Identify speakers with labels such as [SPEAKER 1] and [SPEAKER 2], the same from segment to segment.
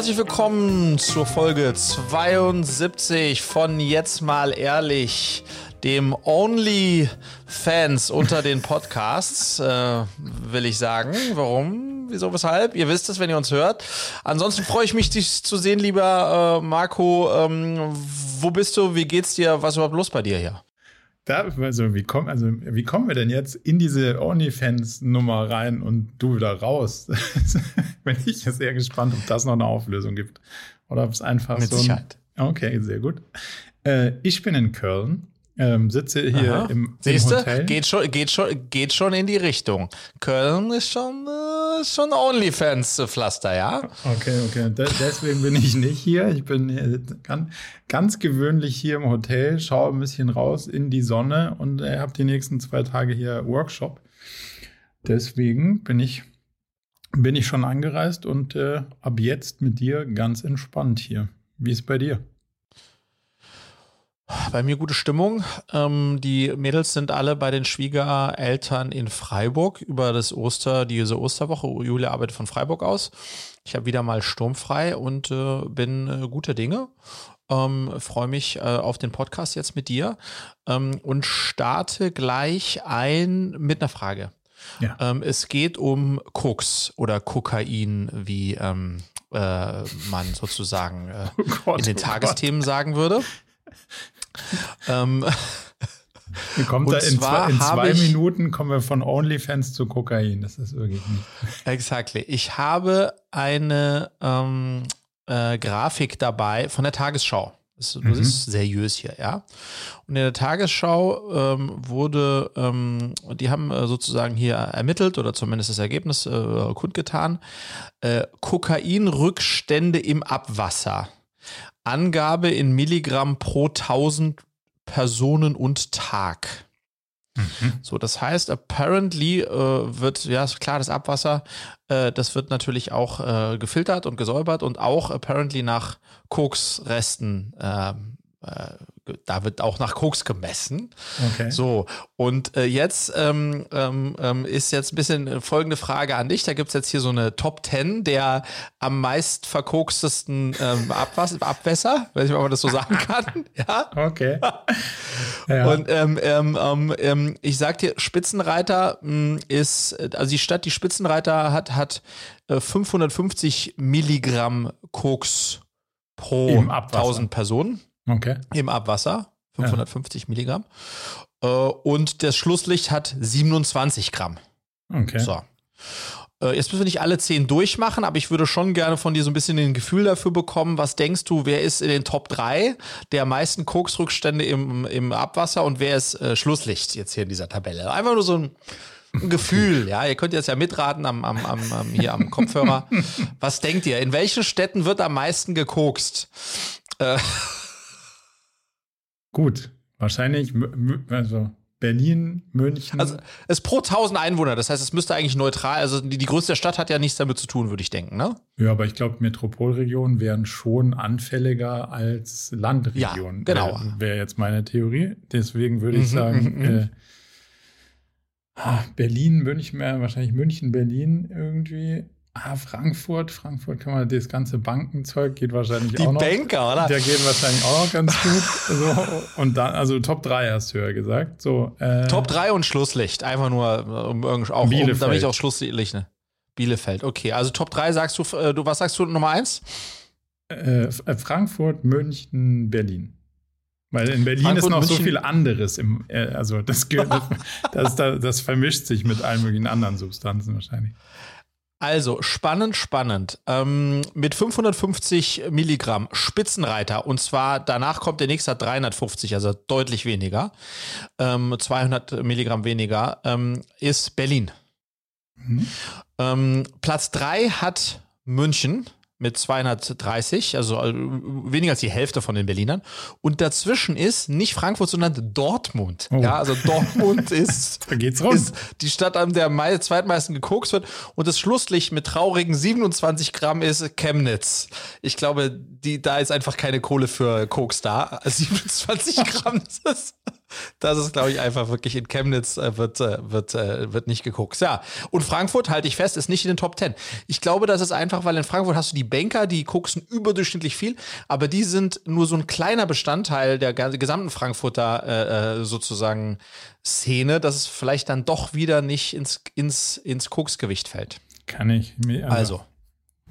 [SPEAKER 1] herzlich willkommen zur Folge 72 von Jetzt mal ehrlich, dem Only Fans unter den Podcasts, äh, will ich sagen. Warum? Wieso, weshalb? Ihr wisst es, wenn ihr uns hört. Ansonsten freue ich mich, dich zu sehen, lieber äh, Marco. Ähm, wo bist du? Wie geht's dir? Was ist überhaupt los bei dir hier?
[SPEAKER 2] Da, also, wie, komm, also, wie kommen wir denn jetzt in diese OnlyFans-Nummer rein und du wieder raus? Bin ich sehr gespannt, ob das noch eine Auflösung gibt. Oder ob es einfach
[SPEAKER 1] Mit
[SPEAKER 2] so.
[SPEAKER 1] Sicherheit.
[SPEAKER 2] Okay, sehr gut. Äh, ich bin in Köln ähm, sitze hier
[SPEAKER 1] Aha.
[SPEAKER 2] im, im
[SPEAKER 1] Siehst
[SPEAKER 2] Hotel.
[SPEAKER 1] du? Geht schon, geht, schon, geht schon in die Richtung. Köln ist schon, äh, schon Onlyfans-Pflaster, ja?
[SPEAKER 2] Okay, okay. De deswegen bin ich nicht hier. Ich bin hier ganz, ganz gewöhnlich hier im Hotel, schaue ein bisschen raus in die Sonne und äh, habe die nächsten zwei Tage hier Workshop. Deswegen bin ich, bin ich schon angereist und äh, ab jetzt mit dir ganz entspannt hier. Wie ist bei dir?
[SPEAKER 1] Bei mir gute Stimmung. Ähm, die Mädels sind alle bei den Schwiegereltern in Freiburg über das Oster, diese Osterwoche. Julia arbeitet von Freiburg aus. Ich habe wieder mal sturmfrei und äh, bin äh, guter Dinge. Ähm, Freue mich äh, auf den Podcast jetzt mit dir ähm, und starte gleich ein mit einer Frage.
[SPEAKER 2] Ja.
[SPEAKER 1] Ähm, es geht um Koks oder Kokain, wie ähm, äh, man sozusagen äh,
[SPEAKER 2] Oh Gott,
[SPEAKER 1] in den
[SPEAKER 2] oh
[SPEAKER 1] Tagesthemen sagen würde. Ähm.
[SPEAKER 2] Kommt da in zwei, in zwei
[SPEAKER 1] ich-
[SPEAKER 2] Minuten kommen wir von OnlyFans zu Kokain. Das ist wirklich nicht.
[SPEAKER 1] exactly. Ich habe eine ähm, äh, Grafik dabei von der Tagesschau. Das, das
[SPEAKER 2] Mhm.
[SPEAKER 1] ist seriös hier, ja. Und in der Tagesschau ähm, wurde, ähm, die haben äh, sozusagen hier ermittelt oder zumindest das Ergebnis äh, kundgetan, äh, Kokainrückstände im Abwasser. Angabe in Milligramm pro 1000 Personen und Tag. So, das heißt, apparently äh, wird, ja, ist klar, das Abwasser, äh, das wird natürlich auch äh, gefiltert und gesäubert und auch apparently nach Koksresten, ähm, äh, da wird auch nach Koks gemessen.
[SPEAKER 2] Okay.
[SPEAKER 1] So, und äh, jetzt ähm, ähm, ähm, ist jetzt ein bisschen äh, folgende Frage an dich. Da gibt es jetzt hier so eine Top 10 der am meist verkokstesten ähm, Abwas Abwässer, weiß nicht, ob man das so sagen kann. Ja.
[SPEAKER 2] Okay. ja.
[SPEAKER 1] Und ähm, ähm, ich sag dir, Spitzenreiter mh, ist, äh, also die Stadt, die Spitzenreiter hat, hat äh, 550 Milligramm Koks pro
[SPEAKER 2] Im Abwasser.
[SPEAKER 1] 1000 Personen
[SPEAKER 2] okay.
[SPEAKER 1] im Abwasser. 550 Milligramm. Äh, und das Schlusslicht hat 27 Gramm.
[SPEAKER 2] Okay.
[SPEAKER 1] So. Äh, Jetzt müssen wir nicht alle zehn durchmachen, aber ich würde schon gerne von dir so ein bisschen ein Gefühl dafür bekommen. Was denkst du, wer ist in den Top 3 der meisten Koksrückstände im, im Abwasser und wer ist äh, Schlusslicht jetzt hier in dieser Tabelle? Einfach nur so ein, ein Gefühl, ja. Ihr könnt jetzt ja mitraten am, am, am, am, hier am Kopfhörer. Was denkt ihr? In welchen Städten wird am meisten gekokst? Äh,
[SPEAKER 2] Gut. Wahrscheinlich, also Berlin, München.
[SPEAKER 1] also es ist pro 1000 Einwohner, das heißt, es müsste eigentlich neutral, also die, die größte Stadt hat ja nichts damit zu tun, würde ich denken, ne?
[SPEAKER 2] ja, aber ich glaube, Metropolregionen wären schon anfälliger als Landregionen.
[SPEAKER 1] Ja, genau.
[SPEAKER 2] Wäre wär jetzt meine Theorie. Deswegen würde ich
[SPEAKER 1] Mhm,
[SPEAKER 2] sagen,
[SPEAKER 1] mhm, mhm.
[SPEAKER 2] äh, ah, Berlin, München, wahrscheinlich München, Berlin irgendwie. Ah, Frankfurt, Frankfurt kann man, das ganze Bankenzeug geht wahrscheinlich
[SPEAKER 1] Die
[SPEAKER 2] auch noch.
[SPEAKER 1] Banker, oder?
[SPEAKER 2] Der geht wahrscheinlich auch noch ganz gut. So, und dann, also Top 3 hast du ja gesagt. So, äh,
[SPEAKER 1] Top 3 und Schlusslicht. Einfach nur, äh, um irgendwie auch, um,
[SPEAKER 2] Bielefeld.
[SPEAKER 1] damit ich auch Schlusslicht, ne? Bielefeld, okay. Also Top 3 sagst du, äh, du, was sagst du Nummer 1?
[SPEAKER 2] Äh, äh, Frankfurt, München, Berlin. Weil in Berlin
[SPEAKER 1] Frankfurt,
[SPEAKER 2] ist noch so
[SPEAKER 1] München-
[SPEAKER 2] viel anderes. Im, äh, also das, das, das, das vermischt sich mit allen möglichen anderen Substanzen wahrscheinlich.
[SPEAKER 1] Also, spannend, spannend. Ähm, mit 550 Milligramm Spitzenreiter und zwar danach kommt der nächste hat 350, also deutlich weniger. Ähm, 200 Milligramm weniger ähm, ist Berlin.
[SPEAKER 2] Mhm.
[SPEAKER 1] Ähm, Platz 3 hat München mit 230, also äh, weniger als die Hälfte von den Berlinern. Und dazwischen ist nicht Frankfurt, sondern Dortmund.
[SPEAKER 2] Oh.
[SPEAKER 1] Ja, also Dortmund ist,
[SPEAKER 2] Da geht's rund.
[SPEAKER 1] ist die Stadt, an der mei- zweitmeisten gekokst wird. Und das Schlusslicht mit traurigen 27 Gramm ist Chemnitz. Ich glaube, die, da ist einfach keine Kohle für Koks da. 27 Gramm, das ist, Das ist, glaube ich, einfach wirklich in Chemnitz äh, wird, äh, wird, äh, wird nicht geguckt. Ja, und Frankfurt, halte ich fest, ist nicht in den Top Ten. Ich glaube, das ist einfach, weil in Frankfurt hast du die Banker, die gucksen überdurchschnittlich viel, aber die sind nur so ein kleiner Bestandteil der gesamten Frankfurter äh, sozusagen Szene, dass es vielleicht dann doch wieder nicht ins, ins, ins Koksgewicht fällt.
[SPEAKER 2] Kann ich
[SPEAKER 1] mir. Also.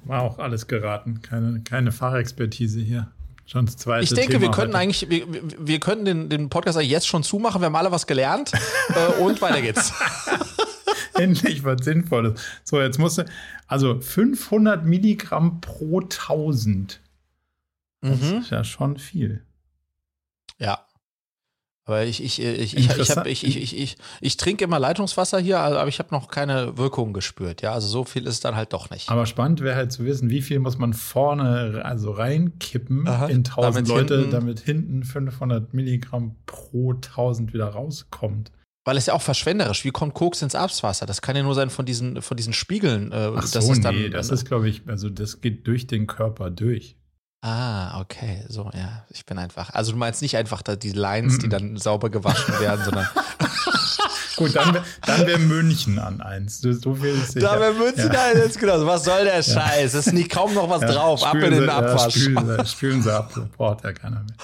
[SPEAKER 2] War auch alles geraten. Keine, keine Fachexpertise hier. Schon das zweite
[SPEAKER 1] ich denke, Thema wir könnten heute. eigentlich, wir, wir könnten den, den Podcast jetzt schon zumachen. Wir haben alle was gelernt äh, und weiter geht's.
[SPEAKER 2] Endlich was Sinnvolles. So, jetzt musste, also 500 Milligramm pro 1000. Das mhm. ist ja schon viel.
[SPEAKER 1] Ja. Aber ich, ich, ich, ich, ich, hab, ich, ich, ich, ich, ich trinke immer Leitungswasser hier, aber ich habe noch keine Wirkung gespürt. Ja, also so viel ist dann halt doch nicht.
[SPEAKER 2] Aber spannend wäre halt zu wissen, wie viel muss man vorne also reinkippen Aha, in 1000 damit Leute, hinten, damit hinten 500 Milligramm pro 1000 wieder rauskommt.
[SPEAKER 1] Weil es ja auch verschwenderisch. Wie kommt Koks ins Abwasser? Das kann ja nur sein von diesen, von diesen Spiegeln.
[SPEAKER 2] Äh, Ach so, das ist dann, nee, das ist, glaube ich, also das geht durch den Körper durch.
[SPEAKER 1] Ah, okay, so, ja, ich bin einfach. Also du meinst nicht einfach die Lines, die dann sauber gewaschen werden, sondern.
[SPEAKER 2] Gut, dann, dann wäre München an eins. So viel ist
[SPEAKER 1] sicher. Da wäre München ja. an eins, genau. Was soll der Scheiß? Es ist nicht kaum noch was ja, drauf. Ab in den Abwasch.
[SPEAKER 2] Ja, spülen, spülen sie ab, braucht ja keiner mehr.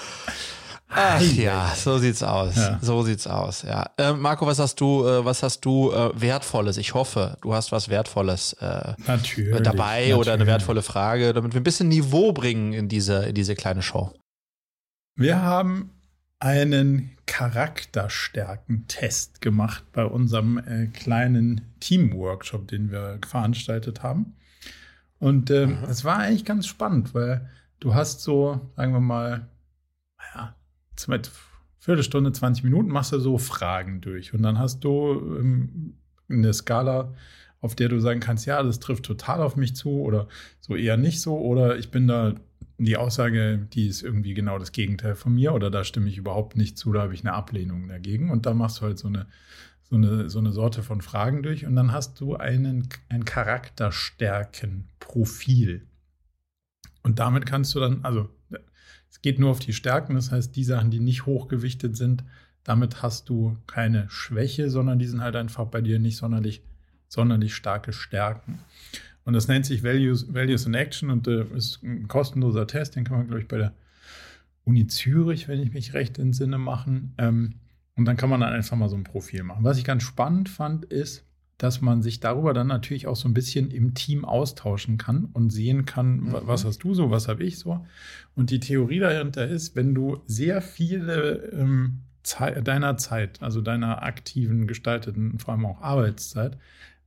[SPEAKER 1] Ach ja, so sieht's aus. Ja. So sieht's aus. Ja, äh, Marco, was hast du? Äh, was hast du äh, wertvolles? Ich hoffe, du hast was wertvolles äh,
[SPEAKER 2] natürlich,
[SPEAKER 1] dabei natürlich. oder eine wertvolle Frage, damit wir ein bisschen Niveau bringen in diese in diese kleine Show.
[SPEAKER 2] Wir haben einen Charakterstärkentest gemacht bei unserem äh, kleinen Teamworkshop, den wir veranstaltet haben. Und äh, mhm. es war eigentlich ganz spannend, weil du hast so, sagen wir mal, Viertelstunde, 20 Minuten machst du so Fragen durch. Und dann hast du ähm, eine Skala, auf der du sagen kannst, ja, das trifft total auf mich zu oder so eher nicht so. Oder ich bin da, die Aussage, die ist irgendwie genau das Gegenteil von mir oder da stimme ich überhaupt nicht zu, da habe ich eine Ablehnung dagegen. Und dann machst du halt so eine, so eine, so eine Sorte von Fragen durch und dann hast du einen, ein Charakterstärkenprofil. Und damit kannst du dann, also es geht nur auf die Stärken, das heißt, die Sachen, die nicht hochgewichtet sind, damit hast du keine Schwäche, sondern die sind halt einfach bei dir nicht sonderlich, sonderlich starke Stärken. Und das nennt sich Values, Values in Action und äh, ist ein kostenloser Test, den kann man, glaube ich, bei der Uni Zürich, wenn ich mich recht entsinne, machen. Ähm, und dann kann man dann einfach mal so ein Profil machen. Was ich ganz spannend fand, ist, dass man sich darüber dann natürlich auch so ein bisschen im Team austauschen kann und sehen kann, mhm. was hast du so, was habe ich so. Und die Theorie dahinter ist, wenn du sehr viele ähm, deiner Zeit, also deiner aktiven, gestalteten, vor allem auch Arbeitszeit,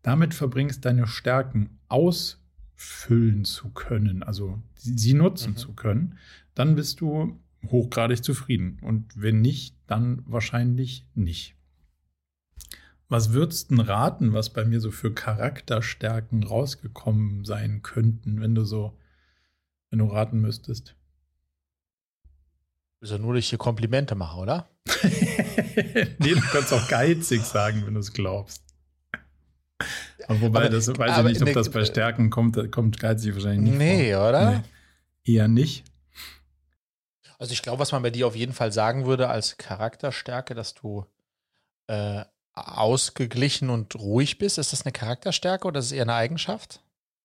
[SPEAKER 2] damit verbringst, deine Stärken ausfüllen zu können, also sie nutzen mhm. zu können, dann bist du hochgradig zufrieden. Und wenn nicht, dann wahrscheinlich nicht. Was würdest du raten, was bei mir so für Charakterstärken rausgekommen sein könnten, wenn du so, wenn du raten müsstest?
[SPEAKER 1] Du ja nur durch die Komplimente machen, oder?
[SPEAKER 2] nee, du kannst auch geizig sagen, wenn du es glaubst. Aber wobei, aber, das weiß ich nicht, ob das bei Stärken kommt, kommt geizig wahrscheinlich nicht.
[SPEAKER 1] Nee, vor. oder? Nee,
[SPEAKER 2] eher nicht.
[SPEAKER 1] Also ich glaube, was man bei dir auf jeden Fall sagen würde als Charakterstärke, dass du äh, ausgeglichen und ruhig bist? Ist das eine Charakterstärke oder ist es eher eine Eigenschaft?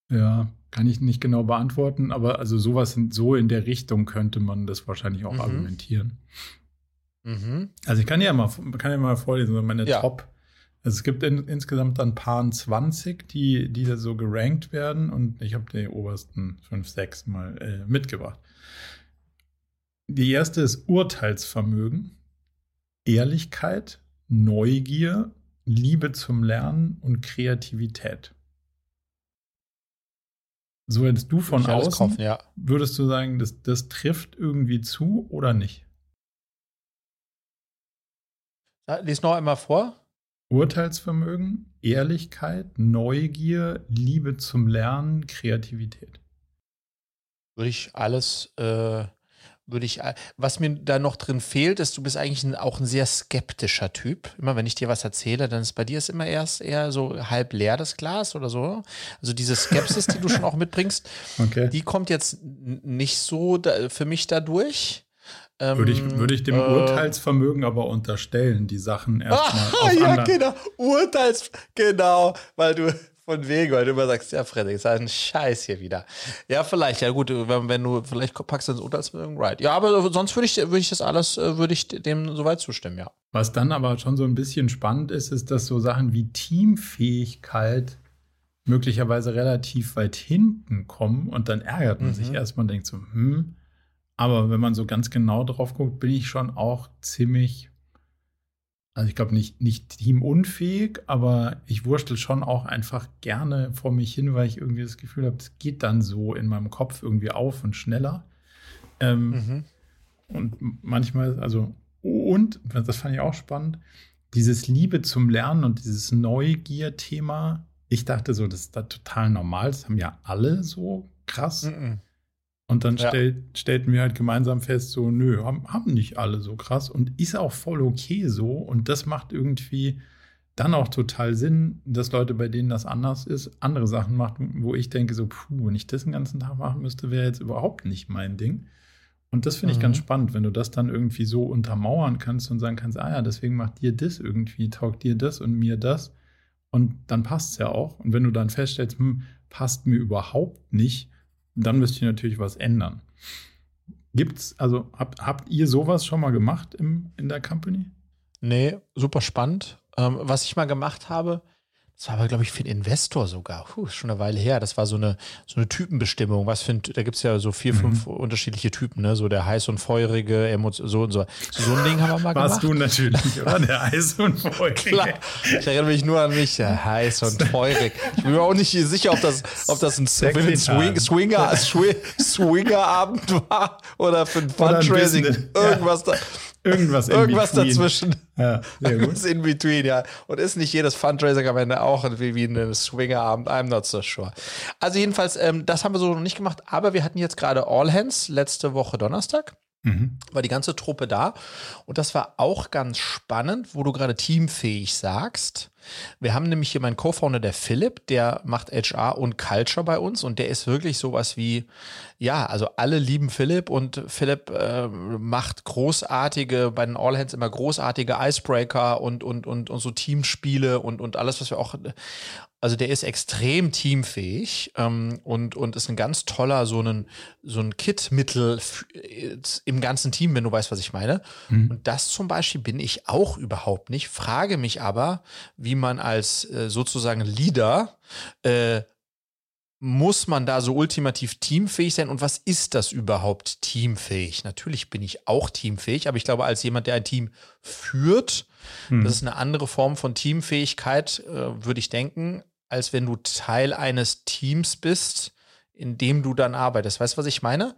[SPEAKER 2] Ja, kann ich nicht genau beantworten, aber also sowas in, so in der Richtung könnte man das wahrscheinlich auch mhm. argumentieren. Mhm. Also ich kann ja mal, kann ja mal vorlesen, meine ja. Top. Also es gibt in, insgesamt dann Paaren 20, die, die da so gerankt werden und ich habe die obersten 5, 6 mal äh, mitgebracht. Die erste ist Urteilsvermögen, Ehrlichkeit, Neugier, Liebe zum Lernen und Kreativität. So hättest du von außen, kaufen, ja. würdest du sagen, das, das trifft irgendwie zu oder nicht?
[SPEAKER 1] Lies noch einmal vor.
[SPEAKER 2] Urteilsvermögen, Ehrlichkeit, Neugier, Liebe zum Lernen, Kreativität.
[SPEAKER 1] Würde ich alles äh, würde ich, äh, was mir da noch drin fehlt, ist, du bist eigentlich ein, auch ein sehr skeptischer Typ. Immer wenn ich dir was erzähle, dann ist bei dir ist immer erst eher so halb leer das Glas oder so. Also diese Skepsis, die du schon auch mitbringst, okay. die kommt jetzt nicht so da, für mich dadurch.
[SPEAKER 2] Ähm, würde, ich, würde ich dem äh, Urteilsvermögen aber unterstellen, die Sachen erstmal. Ah, ja,
[SPEAKER 1] genau. Urteils, genau, weil du von wegen, weil du immer sagst, ja, Frederik, ist ein Scheiß hier wieder. Ja, vielleicht, ja gut, wenn, wenn du, vielleicht packst du das Urteilsvermögen, right. Ja, aber sonst würde ich, würde ich das alles, äh, würde ich dem soweit zustimmen, ja.
[SPEAKER 2] Was dann aber schon so ein bisschen spannend ist, ist, dass so Sachen wie Teamfähigkeit möglicherweise relativ weit hinten kommen und dann ärgert man mhm. sich erstmal und denkt so, hm, aber wenn man so ganz genau drauf guckt, bin ich schon auch ziemlich also ich glaube nicht, nicht teamunfähig, aber ich wurschtel schon auch einfach gerne vor mich hin, weil ich irgendwie das Gefühl habe, es geht dann so in meinem Kopf irgendwie auf und schneller. Ähm, mhm. Und manchmal, also, und, das fand ich auch spannend, dieses Liebe zum Lernen und dieses Neugier-Thema. Ich dachte so, das ist da total normal, das haben ja alle so krass. Mhm. Und dann ja. stellt, stellten wir halt gemeinsam fest, so, nö, haben, haben nicht alle so krass und ist auch voll okay so. Und das macht irgendwie dann auch total Sinn, dass Leute, bei denen das anders ist, andere Sachen machen, wo ich denke, so, puh, wenn ich das den ganzen Tag machen müsste, wäre jetzt überhaupt nicht mein Ding. Und das finde ich mhm. ganz spannend, wenn du das dann irgendwie so untermauern kannst und sagen kannst, ah ja, deswegen macht dir das irgendwie, taugt dir das und mir das. Und dann passt es ja auch. Und wenn du dann feststellst, hm, passt mir überhaupt nicht, dann müsst ihr natürlich was ändern. Gibt's, also habt, habt ihr sowas schon mal gemacht im, in der Company?
[SPEAKER 1] Nee, super spannend. Ähm, was ich mal gemacht habe, das war aber, glaube ich, für den Investor sogar. Puh, schon eine Weile her. Das war so eine, so eine Typenbestimmung. Was für ein, da gibt es ja so vier, mhm. fünf unterschiedliche Typen, ne? So der heiß und feurige, Emotion, so und so. So ein Ding haben wir mal
[SPEAKER 2] Warst
[SPEAKER 1] gemacht.
[SPEAKER 2] Warst du natürlich, oder? Der heiß und feurige. Klar.
[SPEAKER 1] Ich erinnere mich nur an mich, ja, heiß und feurig. Ich bin mir auch nicht sicher, ob das, ob das ein Swing, Swinger, Swinger Abend war oder für ein Fundraising. Irgendwas da.
[SPEAKER 2] Irgendwas,
[SPEAKER 1] Irgendwas dazwischen. Ja, Irgendwas in between, ja. Und ist nicht jedes Fundraising am Ende auch wie, wie ein Swingerabend? I'm not so sure. Also jedenfalls, ähm, das haben wir so noch nicht gemacht, aber wir hatten jetzt gerade All Hands letzte Woche Donnerstag. Mhm. War die ganze Truppe da. Und das war auch ganz spannend, wo du gerade teamfähig sagst. Wir haben nämlich hier meinen Co-Founder, der Philipp, der macht HR und Culture bei uns und der ist wirklich sowas wie, ja, also alle lieben Philipp und Philipp äh, macht großartige, bei den All Hands immer großartige Icebreaker und, und, und, und so Teamspiele und, und alles, was wir auch also der ist extrem teamfähig ähm, und, und ist ein ganz toller, so ein, so ein Kit-Mittel im ganzen Team, wenn du weißt, was ich meine. Mhm. Und das zum Beispiel bin ich auch überhaupt nicht, frage mich aber, wie man als äh, sozusagen Leader äh, muss man da so ultimativ teamfähig sein und was ist das überhaupt teamfähig? Natürlich bin ich auch teamfähig, aber ich glaube, als jemand, der ein Team führt, hm. das ist eine andere Form von Teamfähigkeit, äh, würde ich denken, als wenn du Teil eines Teams bist, in dem du dann arbeitest. Weißt du, was ich meine?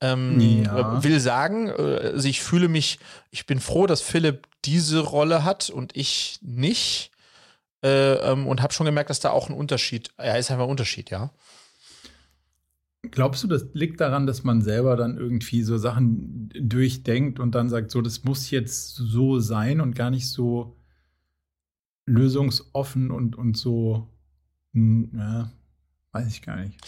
[SPEAKER 1] Ähm, ja. Äh, will sagen, äh, also ich fühle mich, ich bin froh, dass Philipp diese Rolle hat und ich nicht. Äh, ähm, und habe schon gemerkt, dass da auch ein Unterschied, ja, ist einfach ein Unterschied, ja.
[SPEAKER 2] Glaubst du, das liegt daran, dass man selber dann irgendwie so Sachen durchdenkt und dann sagt, so, das muss jetzt so sein und gar nicht so lösungsoffen und, und so hm, ja, weiß ich gar nicht.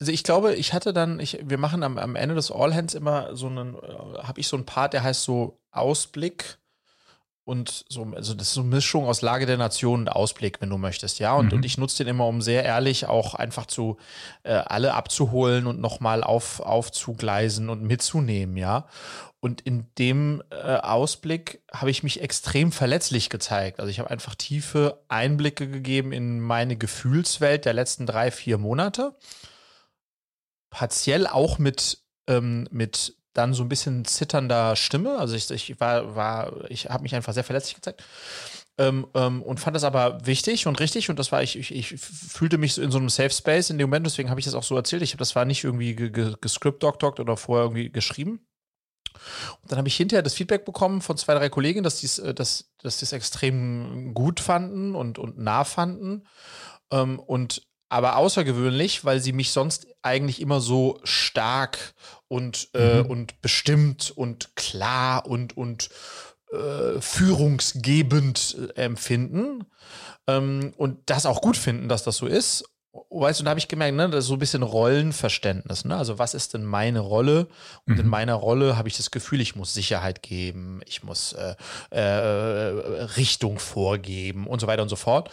[SPEAKER 1] Also ich glaube, ich hatte dann, ich, wir machen am, am Ende des All Hands immer so einen, äh, habe ich so einen Part, der heißt so Ausblick und so, also das ist so eine Mischung aus Lage der Nation und Ausblick, wenn du möchtest, ja. Und, mhm. und ich nutze den immer, um sehr ehrlich auch einfach zu äh, alle abzuholen und nochmal auf, aufzugleisen und mitzunehmen, ja. Und in dem äh, Ausblick habe ich mich extrem verletzlich gezeigt. Also ich habe einfach tiefe Einblicke gegeben in meine Gefühlswelt der letzten drei, vier Monate. Partiell auch mit, ähm, mit dann so ein bisschen zitternder Stimme. Also ich, ich war, war, ich habe mich einfach sehr verletzlich gezeigt. Ähm, ähm, und fand das aber wichtig und richtig und das war ich, ich, ich fühlte mich in so einem Safe Space in dem Moment, deswegen habe ich das auch so erzählt. Ich habe das war nicht irgendwie gescript-dockt oder vorher irgendwie geschrieben. Und dann habe ich hinterher das Feedback bekommen von zwei, drei Kollegen, dass die äh, dass, dass es extrem gut fanden und, und nah fanden. Ähm, und aber außergewöhnlich, weil sie mich sonst eigentlich immer so stark und, äh, mhm. und bestimmt und klar und, und äh, führungsgebend äh, empfinden ähm, und das auch gut finden, dass das so ist. weißt du, da habe ich gemerkt, ne, das ist so ein bisschen Rollenverständnis, ne? Also was ist denn meine Rolle? Und mhm. in meiner Rolle habe ich das Gefühl, ich muss Sicherheit geben, ich muss äh, äh, Richtung vorgeben und so weiter und so fort.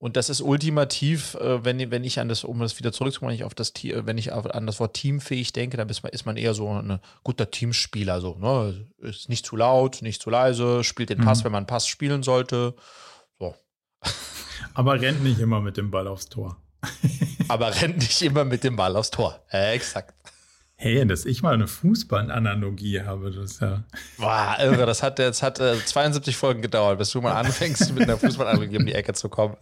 [SPEAKER 1] Und das ist ultimativ, äh, wenn, wenn ich an das, um das wieder zurückzukommen, wenn ich auf das wenn ich an das Wort teamfähig denke, dann ist man, ist man eher so ein guter Teamspieler, so, ne? Ist nicht zu laut, nicht zu leise, spielt den Pass, mhm. wenn man einen Pass spielen sollte. So.
[SPEAKER 2] Aber rennt nicht immer mit dem Ball aufs Tor.
[SPEAKER 1] Aber rennt nicht immer mit dem Ball aufs Tor. Äh, exakt.
[SPEAKER 2] Hey, dass ich mal eine Fußballanalogie habe, das ist ja.
[SPEAKER 1] Boah, irre, das hat jetzt hat, äh, 72 Folgen gedauert, bis du mal anfängst, mit einer Fußballanalogie um die Ecke zu kommen.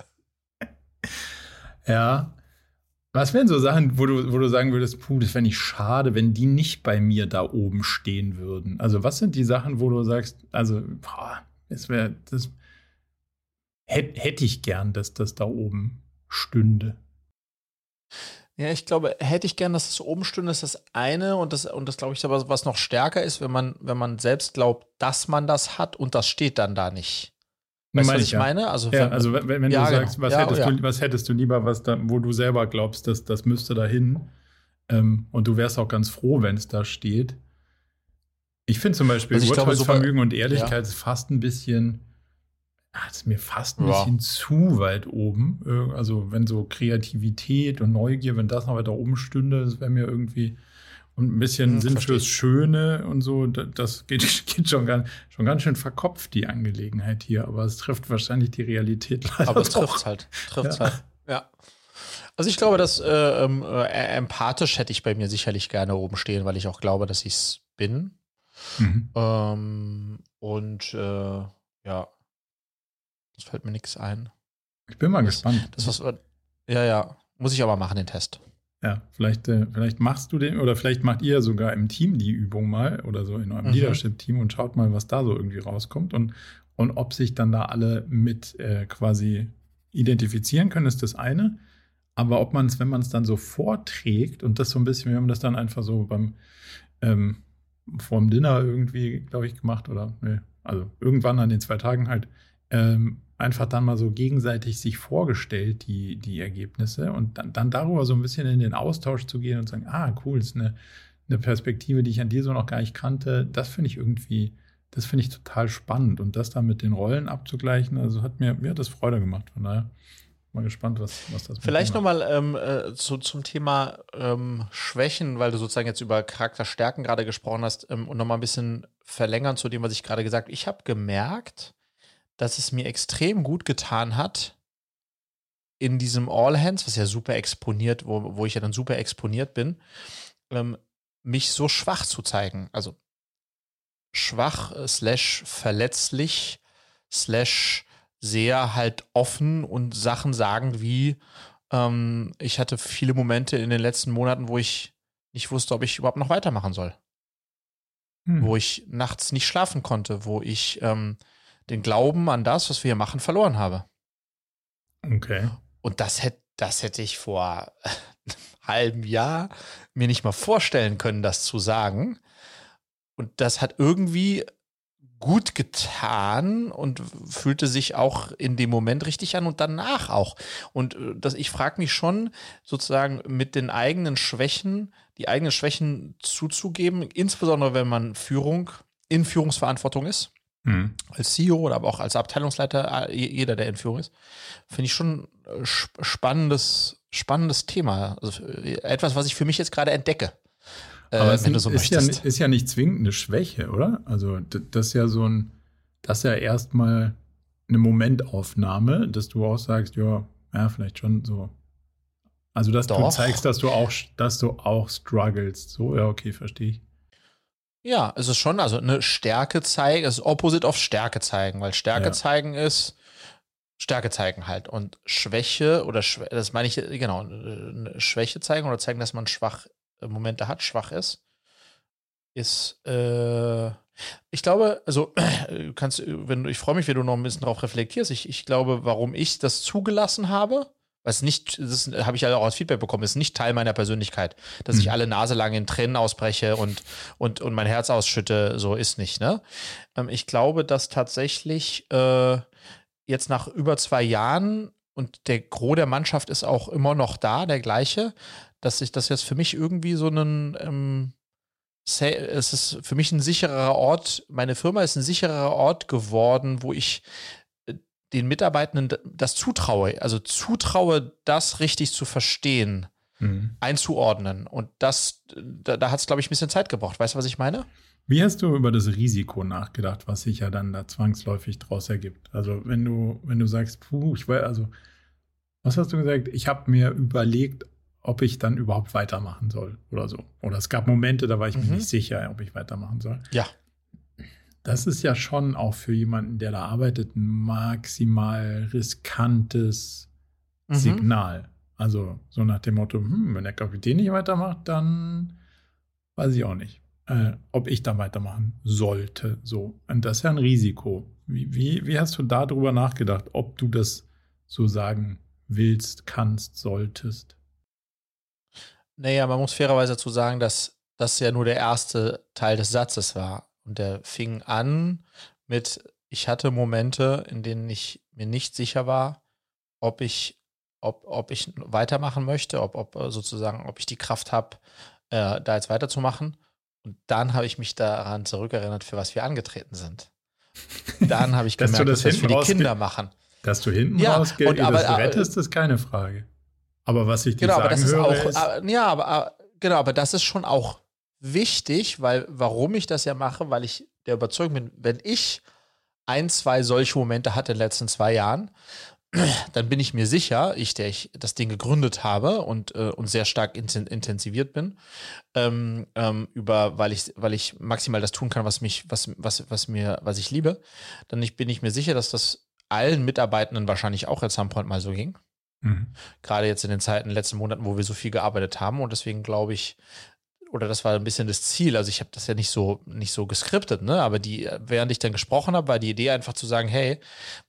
[SPEAKER 2] Ja. Was wären so Sachen, wo du, wo du sagen würdest, puh, das wäre nicht schade, wenn die nicht bei mir da oben stehen würden? Also, was sind die Sachen, wo du sagst, also, boah, das wäre, das hätte hätt ich gern, dass das da oben stünde.
[SPEAKER 1] Ja, ich glaube, hätte ich gern, dass es oben stünde, ist das eine und das, und das glaube ich aber, was noch stärker ist, wenn man, wenn man selbst glaubt, dass man das hat und das steht dann da nicht. Weißt du, was ich ja. meine?
[SPEAKER 2] Also, ja, wenn, also wenn, wenn ja, du sagst, genau. was, hättest du, was hättest du lieber, was da, wo du selber glaubst, dass das müsste da hin. Ähm, und du wärst auch ganz froh, wenn es da steht. Ich finde zum Beispiel also Urteilsvermögen und Ehrlichkeit ist fast ein bisschen ah, ist mir fast ein bisschen zu weit oben. Äh, also wenn so Kreativität und Neugier, wenn das noch weiter oben stünde, das wäre mir irgendwie und ein bisschen hm, Sinn fürs Schöne und so, das geht, geht schon, ganz, schon ganz schön verkopft, die Angelegenheit hier. Aber es trifft wahrscheinlich die Realität
[SPEAKER 1] leider Aber es trifft halt. Trifft's ja. halt. Ja. Also ich glaube, dass äh, ähm, äh, empathisch hätte ich bei mir sicherlich gerne oben stehen, weil ich auch glaube, dass ich es bin. Mhm. Ähm, und äh, ja, das fällt mir nichts ein.
[SPEAKER 2] Ich bin mal das, gespannt.
[SPEAKER 1] Das, was, ja, ja. Muss ich aber machen, den Test.
[SPEAKER 2] Ja, vielleicht, äh, vielleicht machst du den oder vielleicht macht ihr sogar im Team die Übung mal oder so in eurem mhm. Leadership-Team und schaut mal, was da so irgendwie rauskommt und, und ob sich dann da alle mit äh, quasi identifizieren können, ist das eine. Aber ob man es, wenn man es dann so vorträgt und das so ein bisschen, wir haben das dann einfach so beim ähm, vorm Dinner irgendwie, glaube ich, gemacht oder nee, also irgendwann an den zwei Tagen halt, ähm, einfach dann mal so gegenseitig sich vorgestellt, die, die Ergebnisse, und dann, dann darüber so ein bisschen in den Austausch zu gehen und sagen, ah, cool, ist eine, eine Perspektive, die ich an dir so noch gar nicht kannte. Das finde ich irgendwie, das finde ich total spannend. Und das dann mit den Rollen abzugleichen, also hat mir, mir hat das Freude gemacht. Von daher mal gespannt, was, was das
[SPEAKER 1] Vielleicht nochmal ähm, äh, zu, zum Thema ähm, Schwächen, weil du sozusagen jetzt über Charakterstärken gerade gesprochen hast ähm, und nochmal ein bisschen verlängern zu dem, was ich gerade gesagt habe. Ich habe gemerkt, dass es mir extrem gut getan hat, in diesem All Hands, was ja super exponiert, wo, wo ich ja dann super exponiert bin, ähm, mich so schwach zu zeigen. Also schwach, äh, slash verletzlich, slash sehr halt offen und Sachen sagen wie, ähm, ich hatte viele Momente in den letzten Monaten, wo ich nicht wusste, ob ich überhaupt noch weitermachen soll. Hm. Wo ich nachts nicht schlafen konnte, wo ich ähm, den Glauben an das, was wir hier machen, verloren habe.
[SPEAKER 2] Okay.
[SPEAKER 1] Und das hätte, das hätte ich vor einem halben Jahr mir nicht mal vorstellen können, das zu sagen. Und das hat irgendwie gut getan und fühlte sich auch in dem Moment richtig an und danach auch. Und äh, das, ich frage mich schon, sozusagen mit den eigenen Schwächen, die eigenen Schwächen zuzugeben, insbesondere wenn man Führung in Führungsverantwortung ist mhm. als CEO oder aber auch als Abteilungsleiter, äh, jeder, der in Führung ist, finde ich schon äh, spannendes, spannendes Thema. Also äh, etwas, was ich für mich jetzt gerade entdecke.
[SPEAKER 2] Aber es so ist, ja, ist ja nicht zwingend eine Schwäche, oder? Also das ist ja so ein, das ist ja erstmal eine Momentaufnahme, dass du auch sagst, ja, ja, vielleicht schon so. Also dass Doch. du zeigst, dass du auch, dass du auch struggles. So, ja, okay, verstehe ich.
[SPEAKER 1] Ja, es ist schon, also eine Stärke zeigen, es ist Opposite auf Stärke zeigen, weil Stärke ja. zeigen ist Stärke zeigen halt und Schwäche oder Schwä das meine ich genau, eine Schwäche zeigen oder zeigen, dass man schwach äh, Momente hat, schwach ist, ist äh, ich glaube, also kannst wenn du, ich freue mich, wenn du noch ein bisschen darauf reflektierst. Ich, ich glaube, warum ich das zugelassen habe, was nicht, das habe ich ja auch als Feedback bekommen, ist nicht Teil meiner Persönlichkeit, dass mhm. ich alle Nase lang in Tränen ausbreche und, und, und mein Herz ausschütte, so ist nicht, ne? Ähm, ich glaube, dass tatsächlich äh, jetzt nach über zwei Jahren und der Gros der Mannschaft ist auch immer noch da, der gleiche, dass sich das jetzt für mich irgendwie so ein, ähm, es ist für mich ein sicherer Ort, meine Firma ist ein sicherer Ort geworden, wo ich den Mitarbeitenden das zutraue, also zutraue, das richtig zu verstehen, mhm. einzuordnen. Und das, da, da hat es, glaube ich, ein bisschen Zeit gebraucht. Weißt du, was ich meine?
[SPEAKER 2] Wie hast du über das Risiko nachgedacht, was sich ja dann da zwangsläufig draus ergibt? Also wenn du, wenn du sagst, puh, ich weiß, also was hast du gesagt? Ich habe mir überlegt, ob ich dann überhaupt weitermachen soll oder so. Oder es gab Momente, da war ich mhm. mir nicht sicher, ob ich weitermachen soll.
[SPEAKER 1] Ja.
[SPEAKER 2] Das ist ja schon auch für jemanden, der da arbeitet, ein maximal riskantes mhm. Signal. Also so nach dem Motto, hm, wenn der Kapitän nicht weitermacht, dann weiß ich auch nicht äh, ob ich da weitermachen sollte. So. Und das ist ja ein Risiko. Wie, wie, wie hast du darüber nachgedacht, ob du das so sagen willst, kannst, solltest?
[SPEAKER 1] Naja, man muss fairerweise dazu sagen, dass das ja nur der erste Teil des Satzes war. Und der fing an mit, ich hatte Momente, in denen ich mir nicht sicher war, ob ich, ob, ob ich weitermachen möchte, ob, ob sozusagen, ob ich die Kraft habe, äh, da jetzt weiterzumachen. Und dann habe ich mich daran zurückerinnert, für was wir angetreten sind. Dann habe ich gemerkt, dass, dass wir es für die Kinder machen.
[SPEAKER 2] Dass du hinten ja, raus und, aber, das rettest, ist keine Frage. Aber was ich dir genau, sagen aber das höre, ist
[SPEAKER 1] auch, ist ja, aber genau, aber das ist schon auch wichtig, weil warum ich das ja mache, weil ich der Überzeugung bin, wenn ich ein, zwei solche Momente hatte in den letzten zwei Jahren, dann bin ich mir sicher, ich, der ich das Ding gegründet habe und, äh, und sehr stark intensiviert bin, ähm, ähm, über, weil ich, weil ich maximal das tun kann, was mich, was, was, was mir, was ich liebe, dann ich, bin ich mir sicher, dass das allen Mitarbeitenden wahrscheinlich auch at some point mal so ging. Mhm. Gerade jetzt in den Zeiten, in den letzten Monaten, wo wir so viel gearbeitet haben. Und deswegen glaube ich, oder das war ein bisschen das Ziel. Also ich habe das ja nicht so nicht so geskriptet, ne? Aber die, während ich dann gesprochen habe, war die Idee einfach zu sagen, hey,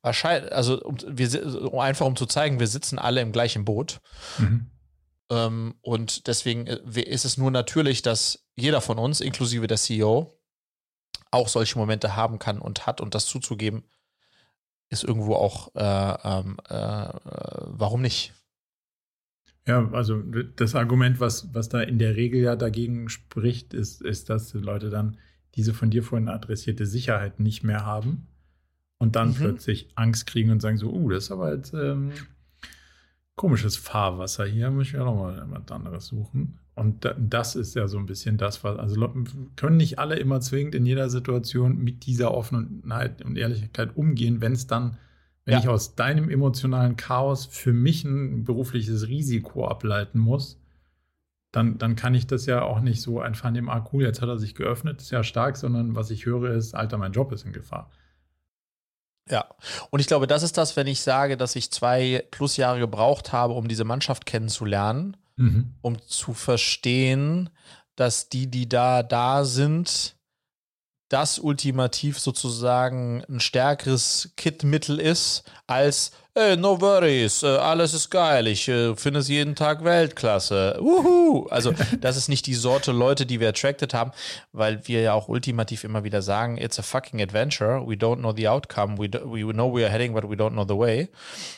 [SPEAKER 1] wahrscheinlich, also um, wir einfach um zu zeigen, wir sitzen alle im gleichen Boot. Mhm. Ähm, und deswegen äh, ist es nur natürlich, dass jeder von uns, inklusive der CEO, auch solche Momente haben kann und hat und das zuzugeben, ist irgendwo auch, äh, ähm, äh, äh, warum nicht?
[SPEAKER 2] Ja, also das Argument, was, was da in der Regel ja dagegen spricht, ist, ist, dass die Leute dann diese von dir vorhin adressierte Sicherheit nicht mehr haben und dann mhm. plötzlich Angst kriegen und sagen so, uh, das ist aber jetzt ähm, komisches Fahrwasser hier, muss ich ja nochmal was anderes suchen. Und das ist ja so ein bisschen das, was, also können nicht alle immer zwingend in jeder Situation mit dieser Offenheit und Ehrlichkeit umgehen, wenn es dann wenn ja. ich aus deinem emotionalen Chaos für mich ein berufliches Risiko ableiten muss, dann, dann kann ich das ja auch nicht so einfach nehmen, ah cool, jetzt hat er sich geöffnet, ist ja stark, sondern was ich höre ist, Alter, mein Job ist in Gefahr.
[SPEAKER 1] Ja, und ich glaube, das ist das, wenn ich sage, dass ich zwei plus Jahre gebraucht habe, um diese Mannschaft kennenzulernen, mhm. um zu verstehen, dass die, die da da sind, das ultimativ sozusagen ein stärkeres Kit-Mittel ist als Hey, no worries, äh, alles ist geil, ich äh, finde es jeden Tag Weltklasse. Wuhu! Also, das ist nicht die Sorte Leute, die wir attracted haben, weil wir ja auch ultimativ immer wieder sagen, it's a fucking adventure, we don't know the outcome, we, do, we know we are heading, but we don't know the way.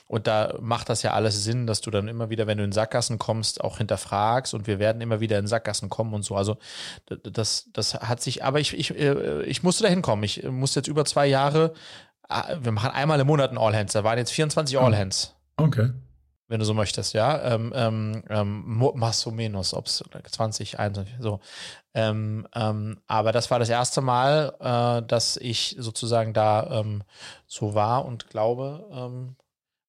[SPEAKER 1] Und da macht das ja alles Sinn, dass du dann immer wieder, wenn du in Sackgassen kommst, auch hinterfragst und wir werden immer wieder in Sackgassen kommen und so. Also, das, das hat sich, aber ich, ich, äh, ich musste da hinkommen. Ich musste jetzt über zwei Jahre Ah, wir machen einmal im Monat ein All Hands. Da waren jetzt 24 All Hands.
[SPEAKER 2] Okay.
[SPEAKER 1] Wenn du so möchtest, ja. Ähm, ähm, ähm, o menos, ob es 20, 21, so. Ähm, ähm, aber das war das erste Mal, äh, dass ich sozusagen da ähm, so war und glaube, ähm,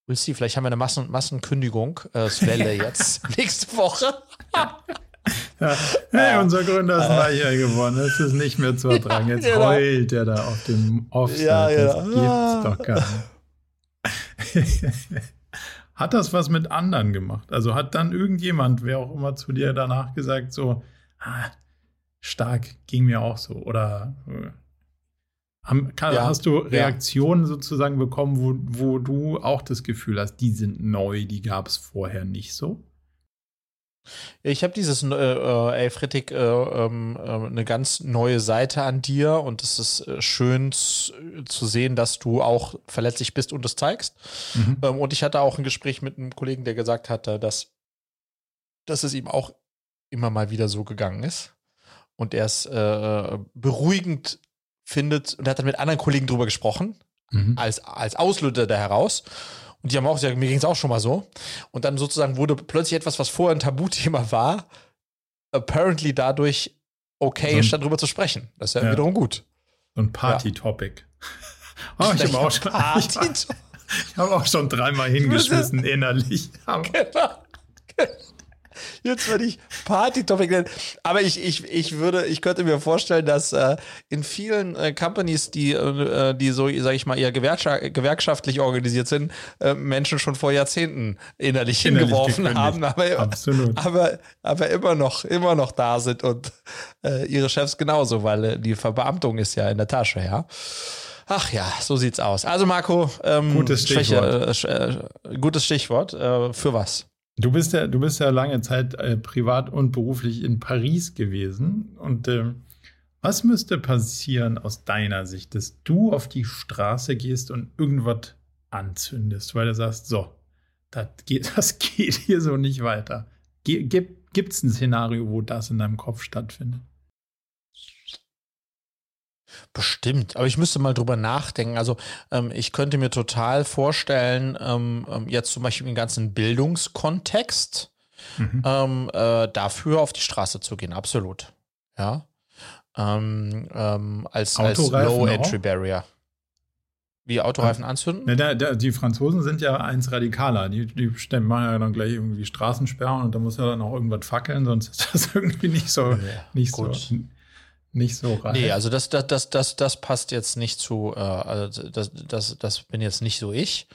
[SPEAKER 1] see, vielleicht haben wir eine Massen Massenkündigung, äh, jetzt nächste Woche.
[SPEAKER 2] Ja. Hey, unser Gründer ist äh, hier geworden. Es ist nicht mehr zu ertragen. Jetzt genau. heult er da auf dem Offset. Ja, ja. Das gibt's doch gar nicht. hat das was mit anderen gemacht? Also hat dann irgendjemand, wer auch immer zu dir danach gesagt, so, ah, stark, ging mir auch so. Oder äh, haben, kann, ja, hast du Reaktionen ja. sozusagen bekommen, wo, wo du auch das Gefühl hast, die sind neu, die gab es vorher nicht so?
[SPEAKER 1] Ich habe dieses, äh, äh, ey Friedrich, äh, ähm, äh, eine ganz neue Seite an dir und es ist äh, schön zu sehen, dass du auch verletzlich bist und es zeigst. Mhm. Ähm, und ich hatte auch ein Gespräch mit einem Kollegen, der gesagt hatte, dass, dass es ihm auch immer mal wieder so gegangen ist. Und er es äh, beruhigend findet und hat dann mit anderen Kollegen drüber gesprochen, mhm. als, als Auslöser da heraus. Und die haben auch gesagt, mir ging es auch schon mal so. Und dann sozusagen wurde plötzlich etwas, was vorher ein Tabuthema war, apparently dadurch okay, so statt drüber zu sprechen. Das ist ja, ja. wiederum gut.
[SPEAKER 2] So ein Party-Topic. Ja. oh, ich habe auch, schon, ich, auch schon dreimal hingeschmissen innerlich. Genau.
[SPEAKER 1] Jetzt würde ich Party-Topic nennen. Aber ich, ich, ich würde, ich könnte mir vorstellen, dass äh, in vielen äh, Companies, die, äh, die so, sag ich mal, eher gewerkschaftlich organisiert sind, äh, Menschen schon vor Jahrzehnten innerlich, innerlich hingeworfen haben, aber, Absolut. aber, aber immer noch, immer noch da sind und äh, ihre Chefs genauso, weil äh, die Verbeamtung ist ja in der Tasche, ja. Ach ja, so sieht's aus. Also Marco, ähm,
[SPEAKER 2] gutes Stichwort.
[SPEAKER 1] Schwäche, äh, gutes Stichwort. Äh, für was?
[SPEAKER 2] Du bist ja, du bist ja lange Zeit äh, privat und beruflich in Paris gewesen. Und äh, was müsste passieren aus deiner Sicht, dass du auf die Straße gehst und irgendwas anzündest, weil du sagst, so, das geht, das geht hier so nicht weiter. Gibt es ein Szenario, wo das in deinem Kopf stattfindet?
[SPEAKER 1] Bestimmt, aber ich müsste mal drüber nachdenken. Also ähm, ich könnte mir total vorstellen, ähm, ähm jetzt zum Beispiel im ganzen Bildungskontext mhm. ähm, äh, dafür auf die Straße zu gehen, absolut. Ja. Ähm, ähm, als, als Low-Entry-Barrier. Wie Autoreifen anzünden?
[SPEAKER 2] Ne, der, der, die Franzosen sind ja eins radikaler. Die, die machen ja dann gleich irgendwie Straßensperren und da muss ja dann auch irgendwas fackeln, sonst ist das irgendwie nicht so, ja, nicht gut. so nicht so rein.
[SPEAKER 1] Nee, also das, das, das, das, das passt jetzt nicht zu, äh, also das, das, das bin jetzt nicht so ich,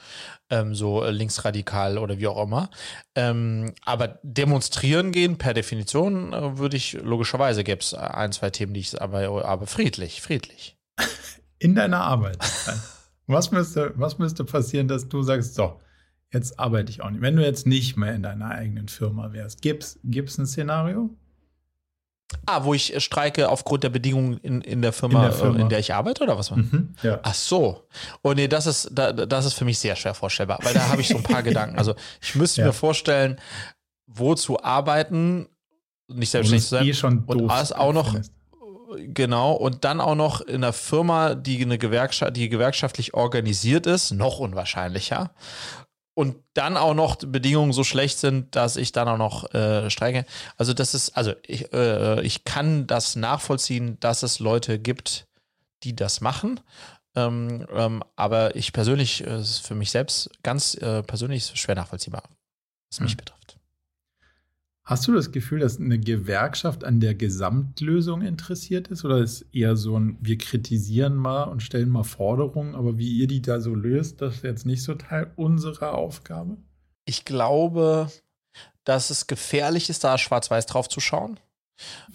[SPEAKER 1] ähm, so linksradikal oder wie auch immer. Ähm, aber demonstrieren gehen per Definition äh, würde ich, logischerweise gäbe es ein, zwei Themen, die ich aber, aber friedlich, friedlich.
[SPEAKER 2] In deiner Arbeit. was, müsste, was müsste passieren, dass du sagst, so, jetzt arbeite ich auch nicht. Wenn du jetzt nicht mehr in deiner eigenen Firma wärst, gibt es ein Szenario?
[SPEAKER 1] Ah, wo ich streike aufgrund der Bedingungen in, in, der, Firma, in der Firma, in der ich arbeite oder was? Mhm, ja. Ach so. Oh nee, das ist, das ist für mich sehr schwer vorstellbar, weil da habe ich so ein paar Gedanken. Also ich müsste ja. mir vorstellen, wo zu arbeiten, nicht selbstständig zu sein.
[SPEAKER 2] Eh schon
[SPEAKER 1] und auch noch, findest. genau, und dann auch noch in einer Firma, die eine Gewerkschaft, die gewerkschaftlich organisiert ist, noch unwahrscheinlicher und dann auch noch Bedingungen so schlecht sind, dass ich dann auch noch äh, streike. Also das ist, also ich, äh, ich kann das nachvollziehen, dass es Leute gibt, die das machen. Ähm, ähm, aber ich persönlich, äh, ist für mich selbst ganz äh, persönlich schwer nachvollziehbar, was mich mhm. betrifft.
[SPEAKER 2] Hast du das Gefühl, dass eine Gewerkschaft an der Gesamtlösung interessiert ist? Oder ist eher so ein, wir kritisieren mal und stellen mal Forderungen, aber wie ihr die da so löst, das ist jetzt nicht so Teil unserer Aufgabe?
[SPEAKER 1] Ich glaube, dass es gefährlich ist, da schwarz-weiß drauf zu schauen.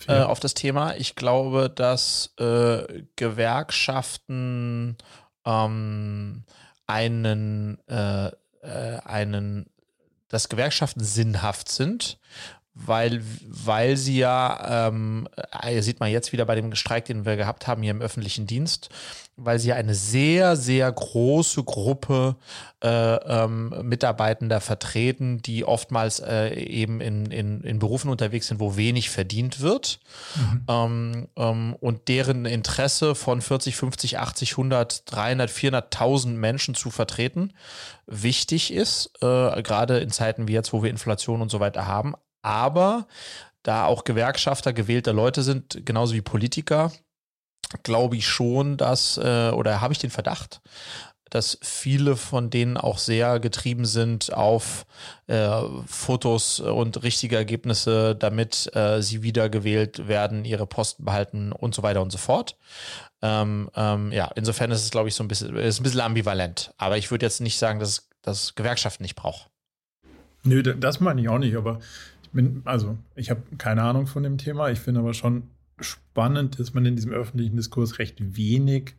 [SPEAKER 1] Äh, auf das Thema. Ich glaube, dass äh, Gewerkschaften ähm, einen, äh, äh einen, dass Gewerkschaften sinnhaft sind, weil, weil sie ja, ähm, äh, sieht man jetzt wieder bei dem Streik, den wir gehabt haben hier im öffentlichen Dienst, weil sie ja eine sehr, sehr große Gruppe äh, ähm, Mitarbeitender vertreten, die oftmals äh, eben in, in, in Berufen unterwegs sind, wo wenig verdient wird mhm. ähm, ähm, und deren Interesse von 40, 50, 80, 100, 300, 400.000 Menschen zu vertreten wichtig ist, äh, gerade in Zeiten wie jetzt, wo wir Inflation und so weiter haben, aber da auch Gewerkschafter gewählte Leute sind, genauso wie Politiker, glaube ich schon, dass, äh, oder habe ich den Verdacht, dass viele von denen auch sehr getrieben sind auf äh, Fotos und richtige Ergebnisse, damit äh, sie wiedergewählt werden, ihre Posten behalten und so weiter und so fort. Ähm, ähm, ja, insofern ist es, glaube ich, so ein bisschen, ist ein bisschen ambivalent. Aber ich würde jetzt nicht sagen, dass es Gewerkschaften nicht braucht.
[SPEAKER 2] Nö, das meine ich auch nicht, aber bin, also ich habe keine Ahnung von dem Thema. Ich finde aber schon spannend, dass man in diesem öffentlichen Diskurs recht wenig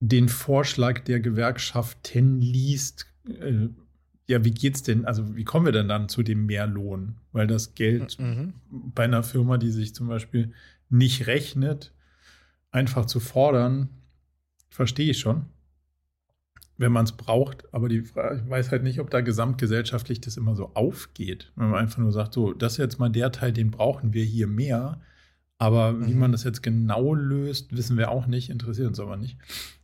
[SPEAKER 2] den Vorschlag der Gewerkschaften liest, äh, ja, wie geht's denn, also wie kommen wir denn dann zu dem Mehrlohn? Weil das Geld mhm. bei einer Firma, die sich zum Beispiel nicht rechnet, einfach zu fordern, verstehe ich schon, wenn man es braucht. Aber die Frage, ich weiß halt nicht, ob da gesamtgesellschaftlich das immer so aufgeht. Wenn man einfach nur sagt, so, das ist jetzt mal der Teil, den brauchen wir hier mehr. Aber mhm. wie man das jetzt genau löst, wissen wir auch nicht, interessiert uns aber nicht.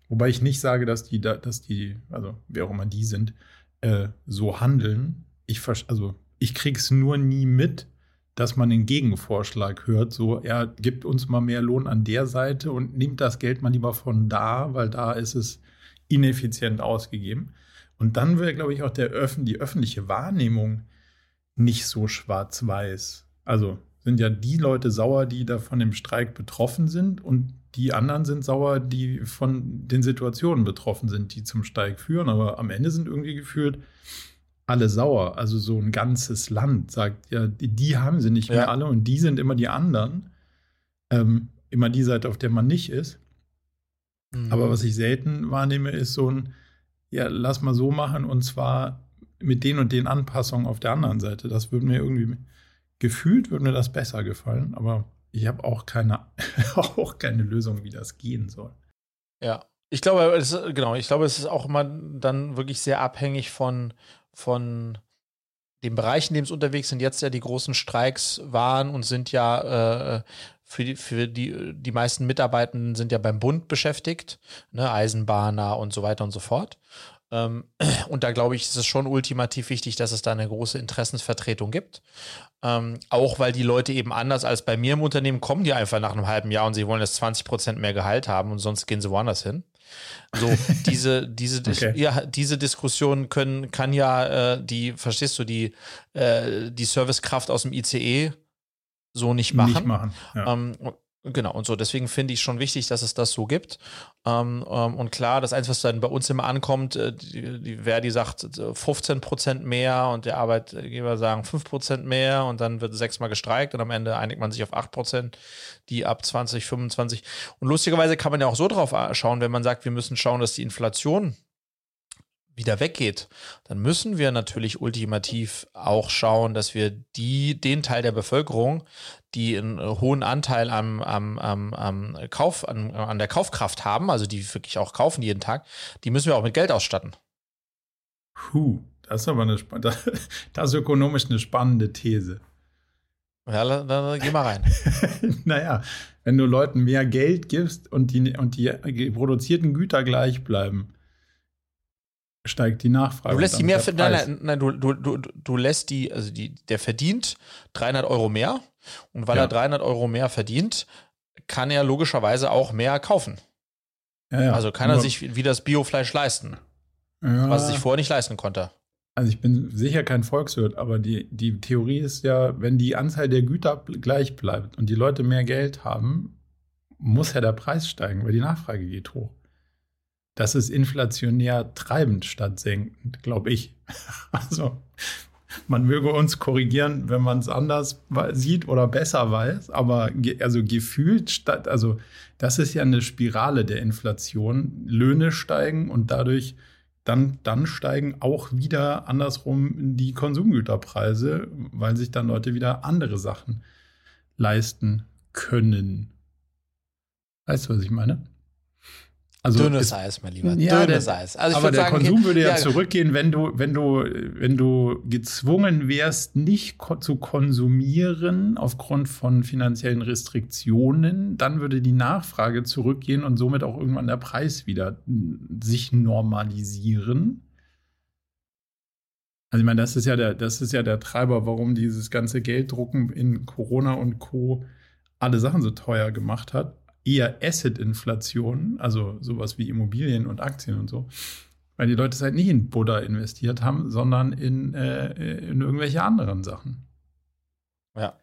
[SPEAKER 2] Wobei ich nicht sage, dass die, dass die, also wer auch immer die sind, äh, so handeln. Ich, also, ich krieg's nur nie mit, dass man den Gegenvorschlag hört, so, er gibt uns mal mehr Lohn an der Seite und nimmt das Geld mal lieber von da, weil da ist es ineffizient ausgegeben. Und dann wäre, glaube ich, auch der Öffn die öffentliche Wahrnehmung nicht so schwarz-weiß. Also sind ja die Leute sauer, die da von dem Streik betroffen sind und die anderen sind sauer, die von den Situationen betroffen sind, die zum Streik führen. Aber am Ende sind irgendwie gefühlt alle sauer. Also so ein ganzes Land sagt, ja, die, die haben sie nicht ja. mehr alle und die sind immer die anderen. Ähm, immer die Seite, auf der man nicht ist. Mhm. Aber was ich selten wahrnehme, ist so ein, ja, lass mal so machen und zwar mit den und den Anpassungen auf der anderen Seite. Das würde mir irgendwie gefühlt, würde mir das besser gefallen, aber ich habe auch keine, auch keine Lösung, wie das gehen soll.
[SPEAKER 1] Ja, ich glaube, es, genau, ich glaube, es ist auch immer dann wirklich sehr abhängig von, von dem Bereich, in dem es unterwegs sind. Jetzt ja die großen Streiks waren und sind ja äh, für die, für die, die meisten Mitarbeitenden sind ja beim Bund beschäftigt, ne, Eisenbahner und so weiter und so fort. Ähm, und da glaube ich, ist es schon ultimativ wichtig, dass es da eine große Interessensvertretung gibt. Ähm, auch weil die Leute eben anders als bei mir im Unternehmen kommen, die einfach nach einem halben Jahr und sie wollen jetzt 20 Prozent mehr Gehalt haben und sonst gehen sie woanders hin. So, diese, diese, okay. ja, diese Diskussion können, kann ja äh, die, verstehst du, die, äh, die Servicekraft aus dem ICE so nicht machen. Nicht machen ja. ähm, Genau, und so, deswegen finde ich schon wichtig, dass es das so gibt. Ähm, ähm, und klar, das Einzige, was dann bei uns immer ankommt, äh, die, die Verdi sagt 15 Prozent mehr und der Arbeitgeber sagen 5 Prozent mehr und dann wird sechsmal gestreikt und am Ende einigt man sich auf 8 Prozent, die ab 2025. Und lustigerweise kann man ja auch so drauf äh, schauen, wenn man sagt, wir müssen schauen, dass die Inflation wieder weggeht, dann müssen wir natürlich ultimativ auch schauen, dass wir die, den Teil der Bevölkerung, die einen hohen Anteil am, am, am, am Kauf, an, an der Kaufkraft haben, also die wirklich auch kaufen jeden Tag, die müssen wir auch mit Geld ausstatten.
[SPEAKER 2] Puh, das ist aber eine, das ist ökonomisch eine spannende These.
[SPEAKER 1] Ja, dann, dann geh mal rein.
[SPEAKER 2] naja, wenn du Leuten mehr Geld gibst und die, und die produzierten Güter gleich bleiben, steigt die Nachfrage.
[SPEAKER 1] Du lässt die mehr, nein, nein, nein, du, du, du, du lässt die, also die, der verdient 300 Euro mehr und weil ja. er 300 Euro mehr verdient, kann er logischerweise auch mehr kaufen. Ja, ja. Also kann er sich wie das Biofleisch leisten, was er sich vorher nicht leisten konnte.
[SPEAKER 2] Also ich bin sicher kein Volkswirt, aber die, die Theorie ist ja, wenn die Anzahl der Güter gleich bleibt und die Leute mehr Geld haben, muss ja der Preis steigen, weil die Nachfrage geht hoch das ist inflationär treibend statt senkend, glaube ich. Also man möge uns korrigieren, wenn man es anders sieht oder besser weiß, aber ge also gefühlt statt, also das ist ja eine Spirale der Inflation. Löhne steigen und dadurch dann, dann steigen auch wieder andersrum die Konsumgüterpreise, weil sich dann Leute wieder andere Sachen leisten können. Weißt du, was ich meine?
[SPEAKER 1] Also Dünnes Eis, mein Lieber.
[SPEAKER 2] Ja, Dünnes der, Eis. Also aber der sagen, Konsum würde ja, ja, zurückgehen, wenn du, wenn du, wenn du gezwungen wärst, nicht ko zu konsumieren aufgrund von finanziellen Restriktionen, dann würde die Nachfrage zurückgehen und somit auch irgendwann der Preis wieder sich normalisieren. Also ich meine, das ist ja der, das ist ja der Treiber, warum dieses ganze Gelddrucken in Corona und Co. alle Sachen so teuer gemacht hat eher Asset-Inflation, also sowas wie Immobilien und Aktien und so, weil die Leute es halt nicht in Buddha investiert haben, sondern in, äh, in irgendwelche anderen Sachen.
[SPEAKER 1] Ja,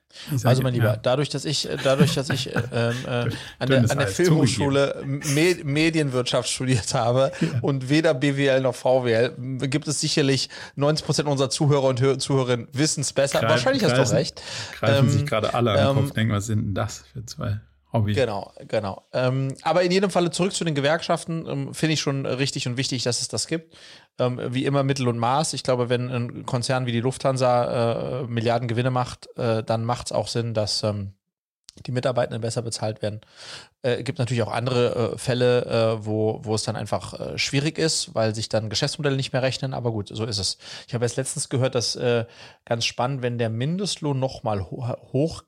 [SPEAKER 1] also mein Lieber, ja. dadurch, dass ich, äh, dadurch, dass ich äh, ähm, äh, an, der, an der Filmhochschule Me Medienwirtschaft studiert habe ja. und weder BWL noch VWL, gibt es sicherlich 90 Prozent unserer Zuhörer und Zuhörerinnen wissen es besser. Kreis, Wahrscheinlich kreisen, hast du recht.
[SPEAKER 2] Greifen ähm, sich gerade alle an den ähm, Kopf, denken, was sind denn das für zwei Hobby.
[SPEAKER 1] Genau, genau. Ähm, aber in jedem Falle zurück zu den Gewerkschaften, ähm, finde ich schon richtig und wichtig, dass es das gibt. Ähm, wie immer Mittel und Maß. Ich glaube, wenn ein Konzern wie die Lufthansa äh, Milliarden Gewinne macht, äh, dann macht es auch Sinn, dass ähm, die Mitarbeitenden besser bezahlt werden. Äh, gibt natürlich auch andere äh, Fälle, äh, wo, wo es dann einfach äh, schwierig ist, weil sich dann Geschäftsmodelle nicht mehr rechnen. Aber gut, so ist es. Ich habe jetzt letztens gehört, dass äh, ganz spannend, wenn der Mindestlohn nochmal ho hoch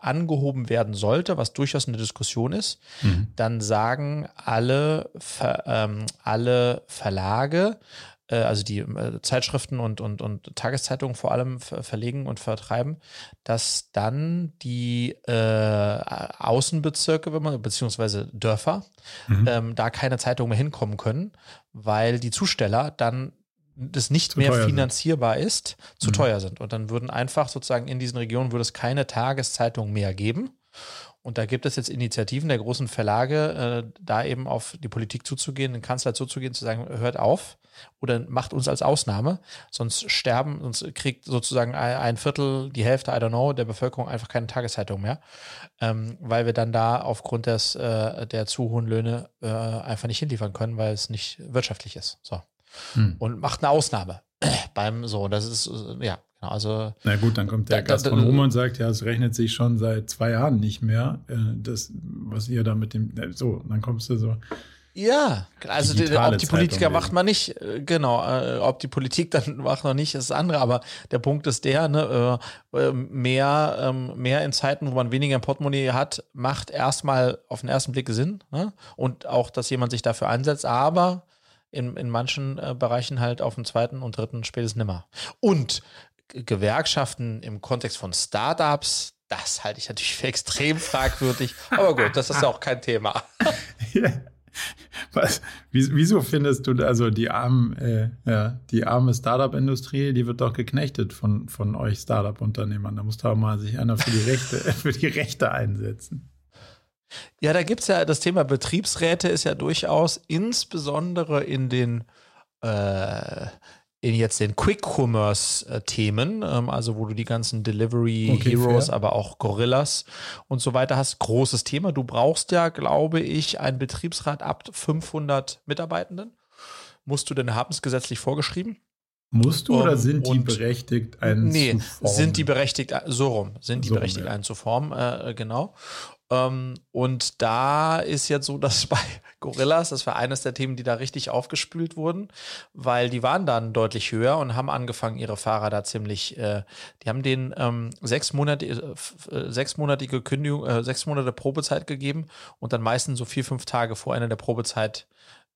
[SPEAKER 1] angehoben werden sollte, was durchaus eine Diskussion ist, mhm. dann sagen alle, Ver ähm, alle Verlage, also die äh, Zeitschriften und, und, und Tageszeitungen vor allem verlegen und vertreiben, dass dann die äh, Außenbezirke, wenn man, beziehungsweise Dörfer, mhm. ähm, da keine Zeitungen mehr hinkommen können, weil die Zusteller dann das nicht zu mehr finanzierbar sind. ist, zu mhm. teuer sind. Und dann würden einfach sozusagen in diesen Regionen würde es keine Tageszeitung mehr geben. Und da gibt es jetzt Initiativen der großen Verlage, äh, da eben auf die Politik zuzugehen, den Kanzler zuzugehen, zu sagen, hört auf oder macht uns als Ausnahme, sonst sterben, sonst kriegt sozusagen ein Viertel, die Hälfte, I don't know, der Bevölkerung einfach keine Tageszeitung mehr, ähm, weil wir dann da aufgrund des, äh, der zu hohen Löhne äh, einfach nicht hinliefern können, weil es nicht wirtschaftlich ist. So. Hm. Und macht eine Ausnahme beim so, das ist, äh, ja, also,
[SPEAKER 2] Na gut, dann kommt der da, Gastronom da, und sagt, ja, es rechnet sich schon seit zwei Jahren nicht mehr, äh, das, was ihr da mit dem, äh, so, dann kommst du so.
[SPEAKER 1] Ja, also die, ob die Politiker macht man nicht, äh, genau, ob die Politik dann macht noch nicht, ist das andere, aber der Punkt ist der, ne, mehr, ähm, mehr in Zeiten, wo man weniger im Portemonnaie hat, macht erstmal auf den ersten Blick Sinn ne? und auch, dass jemand sich dafür einsetzt, aber in, in manchen Bereichen halt auf dem zweiten und dritten spätestens nimmer. Und Gewerkschaften im Kontext von Startups, das halte ich natürlich für extrem fragwürdig. Aber gut, das ist ja auch kein Thema.
[SPEAKER 2] Was, wieso findest du also die armen, äh, ja, die arme Startup-Industrie, die wird doch geknechtet von, von euch Startup-Unternehmern. Da muss doch mal sich einer für die Rechte, für die Rechte einsetzen.
[SPEAKER 1] Ja, da gibt es ja das Thema Betriebsräte ist ja durchaus insbesondere in den äh, in jetzt den Quick-Commerce-Themen, ähm, also wo du die ganzen Delivery okay, Heroes, fair. aber auch Gorillas und so weiter hast, großes Thema. Du brauchst ja, glaube ich, einen Betriebsrat ab 500 Mitarbeitenden. Musst du denn haben es gesetzlich vorgeschrieben?
[SPEAKER 2] Musst du um, oder sind die berechtigt, einen
[SPEAKER 1] nee, zu formen? sind die berechtigt, so rum, sind die so berechtigt, ja. einen zu formen, äh, genau. Ähm, und da ist jetzt so, dass bei Gorillas, das war eines der Themen, die da richtig aufgespült wurden, weil die waren dann deutlich höher und haben angefangen, ihre Fahrer da ziemlich, äh, die haben denen ähm, sechs, Monate, äh, äh, sechsmonatige Kündigung, äh, sechs Monate Probezeit gegeben und dann meistens so vier, fünf Tage vor Ende der Probezeit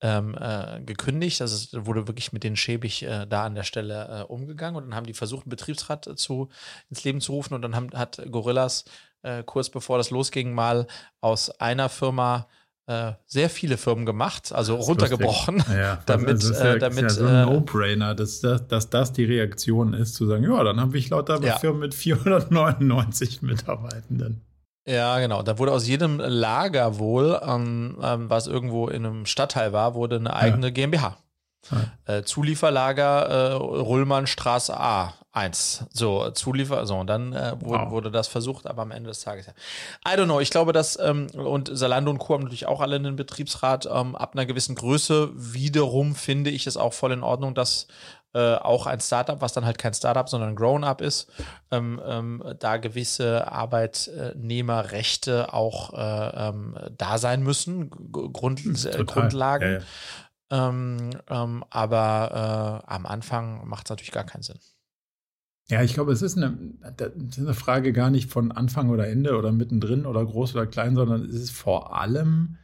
[SPEAKER 1] ähm, äh, gekündigt. Also es wurde wirklich mit denen schäbig äh, da an der Stelle äh, umgegangen und dann haben die versucht, einen Betriebsrat äh, zu, ins Leben zu rufen und dann haben, hat Gorillas äh, kurz bevor das losging, mal aus einer Firma äh, sehr viele Firmen gemacht, also runtergebrochen, ja, damit,
[SPEAKER 2] ist ja, damit ist ja so ein No-Brainer, dass, dass, dass, das die Reaktion ist, zu sagen, ja, dann habe ich lauter ja. Firmen mit 499 Mitarbeitenden.
[SPEAKER 1] Ja, genau. Da wurde aus jedem Lager wohl, ähm, ähm, was irgendwo in einem Stadtteil war, wurde eine eigene. GmbH. Ja. Äh, Zulieferlager äh, Rullmannstraße A 1. So, Zuliefer, so, und dann äh, wurde, wow. wurde, das versucht, aber am Ende des Tages ja. I don't know, ich glaube, dass, ähm, und Salando und Co. haben natürlich auch alle einen Betriebsrat ähm, ab einer gewissen Größe. Wiederum finde ich es auch voll in Ordnung, dass äh, auch ein Startup, was dann halt kein Startup, sondern ein Grown-up ist, ähm, ähm, da gewisse Arbeitnehmerrechte auch äh, ähm, da sein müssen, Grund, äh, Grundlagen. Ja, ja. Ähm, ähm, aber äh, am Anfang macht es natürlich gar keinen Sinn.
[SPEAKER 2] Ja, ich glaube, es ist eine, ist eine Frage gar nicht von Anfang oder Ende oder mittendrin oder groß oder klein, sondern es ist vor allem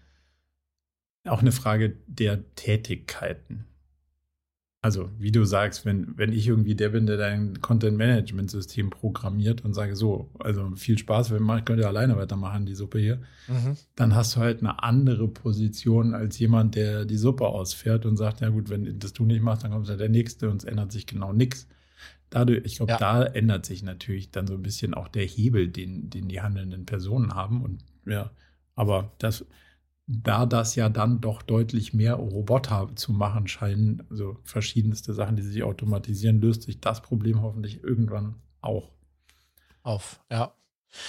[SPEAKER 2] auch eine Frage der Tätigkeiten. Also, wie du sagst, wenn, wenn ich irgendwie der bin, der dein Content-Management-System programmiert und sage, so, also viel Spaß, wenn ich könnte alleine weitermachen, die Suppe hier, mhm. dann hast du halt eine andere Position als jemand, der die Suppe ausfährt und sagt, ja gut, wenn das du nicht machst, dann kommt ja der Nächste und es ändert sich genau nichts. Dadurch, ich glaube, ja. da ändert sich natürlich dann so ein bisschen auch der Hebel, den, den die handelnden Personen haben. Und ja, aber das, da das ja dann doch deutlich mehr Roboter zu machen scheinen, also verschiedenste Sachen, die sich automatisieren, löst sich das Problem hoffentlich irgendwann auch.
[SPEAKER 1] Auf, ja.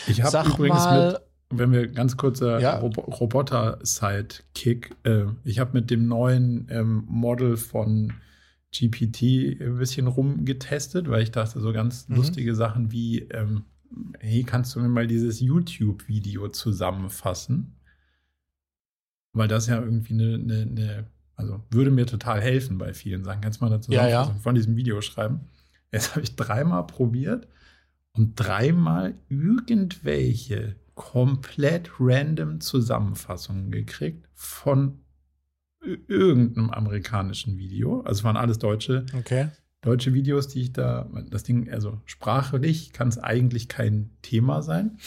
[SPEAKER 2] Ich habe übrigens mal, mit, wenn wir ganz kurzer
[SPEAKER 1] Ja.
[SPEAKER 2] Robo Roboter-Sidekick. Äh, ich habe mit dem neuen ähm, Model von GPT ein bisschen rumgetestet, weil ich dachte, so ganz
[SPEAKER 1] Mhm.
[SPEAKER 2] lustige Sachen wie, ähm, hey, kannst du mir mal dieses YouTube-Video zusammenfassen? Weil das ja irgendwie eine, eine, eine, also würde mir total helfen bei vielen Sachen. Kannst du mal eine
[SPEAKER 1] Ja, ja.
[SPEAKER 2] Zusammenfassung von diesem Video schreiben? Jetzt habe ich dreimal probiert und dreimal irgendwelche komplett random Zusammenfassungen gekriegt von irgendeinem amerikanischen Video. Also es waren alles deutsche,
[SPEAKER 1] Okay.
[SPEAKER 2] deutsche Videos, die ich da, das Ding, also sprachlich kann es eigentlich kein Thema sein.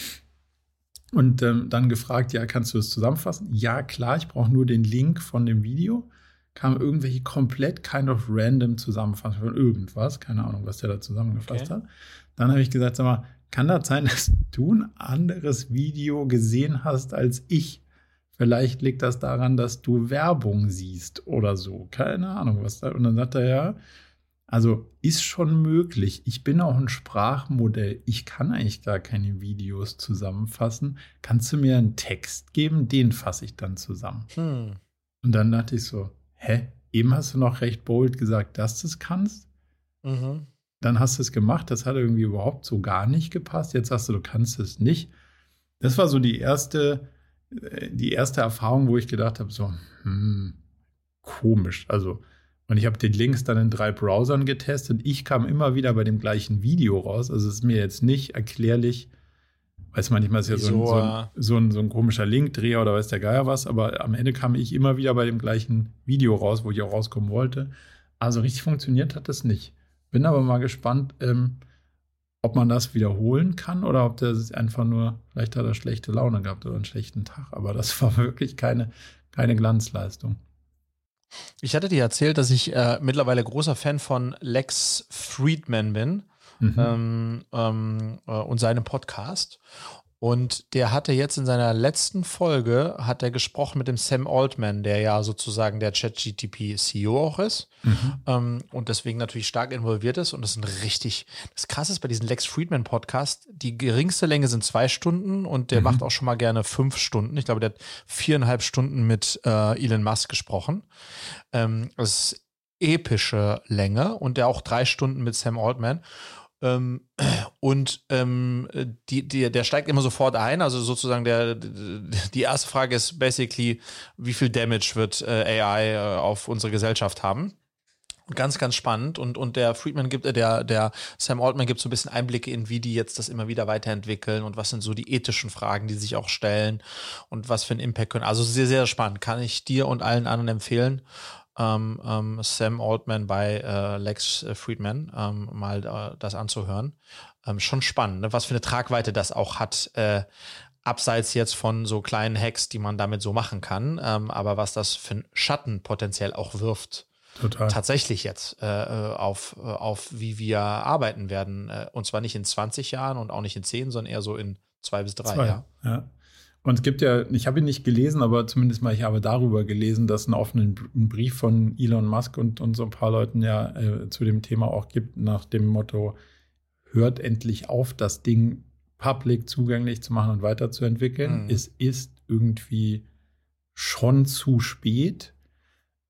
[SPEAKER 2] Und ähm, dann gefragt, ja, kannst du es zusammenfassen? Ja, klar, ich brauche nur den Link von dem Video. Kam irgendwelche komplett kind of random Zusammenfassung von irgendwas. Keine Ahnung, was der da zusammengefasst
[SPEAKER 1] Okay.
[SPEAKER 2] hat. Dann habe ich gesagt, sag mal, kann das sein, dass du ein anderes Video gesehen hast als ich? Vielleicht liegt das daran, dass du Werbung siehst oder so. Keine Ahnung, was da. Und dann sagt er ja, also ist schon möglich. Ich bin auch ein Sprachmodell. Ich kann eigentlich gar keine Videos zusammenfassen. Kannst du mir einen Text geben? Den fasse ich dann zusammen.
[SPEAKER 1] Hm.
[SPEAKER 2] Und dann dachte ich so, hä? Eben hast du noch recht bold gesagt, dass du es kannst.
[SPEAKER 1] Mhm.
[SPEAKER 2] Dann hast du es gemacht. Das hat irgendwie überhaupt so gar nicht gepasst. Jetzt sagst du, du kannst es nicht. Das war so die erste, äh, die erste Erfahrung, wo ich gedacht habe, so, hm, komisch. Also, und ich habe den Links dann in drei Browsern getestet. Ich kam immer wieder bei dem gleichen Video raus. Also es ist mir jetzt nicht erklärlich, weiß manchmal ist ja so so,
[SPEAKER 1] äh?
[SPEAKER 2] ein, so, ein, so ein komischer Linkdreher oder weiß der Geier was, aber am Ende kam ich immer wieder bei dem gleichen Video raus, wo ich auch rauskommen wollte. Also richtig funktioniert hat das nicht. Bin aber mal gespannt, ähm, ob man das wiederholen kann oder ob der sich einfach nur, vielleicht hat er schlechte Laune gehabt oder einen schlechten Tag. Aber das war wirklich keine, keine Glanzleistung.
[SPEAKER 1] Ich hatte dir erzählt, dass ich äh, mittlerweile großer Fan von Lex Friedman bin
[SPEAKER 2] Mhm.
[SPEAKER 1] ähm, ähm, äh, und seinem Podcast. Und der hatte jetzt in seiner letzten Folge, hat er gesprochen mit dem Sam Altman, der ja sozusagen der ChatGTP-CEO auch ist
[SPEAKER 2] Mhm.
[SPEAKER 1] ähm, und deswegen natürlich stark involviert ist. Und das ist ein richtig, das Krasse ist bei diesem Lex Friedman Podcast, die geringste Länge sind zwei Stunden und der
[SPEAKER 2] Mhm.
[SPEAKER 1] macht auch schon mal gerne fünf Stunden. Ich glaube, der hat viereinhalb Stunden mit äh, Elon Musk gesprochen. Ähm, das ist epische Länge und der auch drei Stunden mit Sam Altman. Ähm, und ähm, die, die, der steigt immer sofort ein. Also sozusagen der, die erste Frage ist basically, wie viel Damage wird äh, AI äh, auf unsere Gesellschaft haben? Ganz, ganz spannend. Und, und der Friedman gibt, äh, der, der Sam Altman gibt so ein bisschen Einblicke in, wie die jetzt das immer wieder weiterentwickeln und was sind so die ethischen Fragen, die sich auch stellen und was für einen Impact können. Also sehr, sehr spannend. Kann ich dir und allen anderen empfehlen. Ähm, ähm, Sam Altman bei äh, Lex Friedman ähm, mal äh, das anzuhören. Ähm, schon spannend, ne? was für eine Tragweite das auch hat. Äh, abseits jetzt von so kleinen Hacks, die man damit so machen kann, ähm, aber was das für einen Schatten potenziell auch wirft
[SPEAKER 2] Total.
[SPEAKER 1] tatsächlich jetzt äh, äh, auf, äh, auf wie wir arbeiten werden. Und zwar nicht in 20 Jahren und auch nicht in 10, sondern eher so in zwei bis drei.
[SPEAKER 2] Zwei,
[SPEAKER 1] Ja.
[SPEAKER 2] ja. Und es gibt ja, ich habe ihn nicht gelesen, aber zumindest mal, ich habe darüber gelesen, dass es einen offenen Brief von Elon Musk und, und so ein paar Leuten ja äh, zu dem Thema auch gibt, nach dem Motto, hört endlich auf, das Ding public zugänglich zu machen und weiterzuentwickeln.
[SPEAKER 1] Mhm.
[SPEAKER 2] Es ist irgendwie schon zu spät.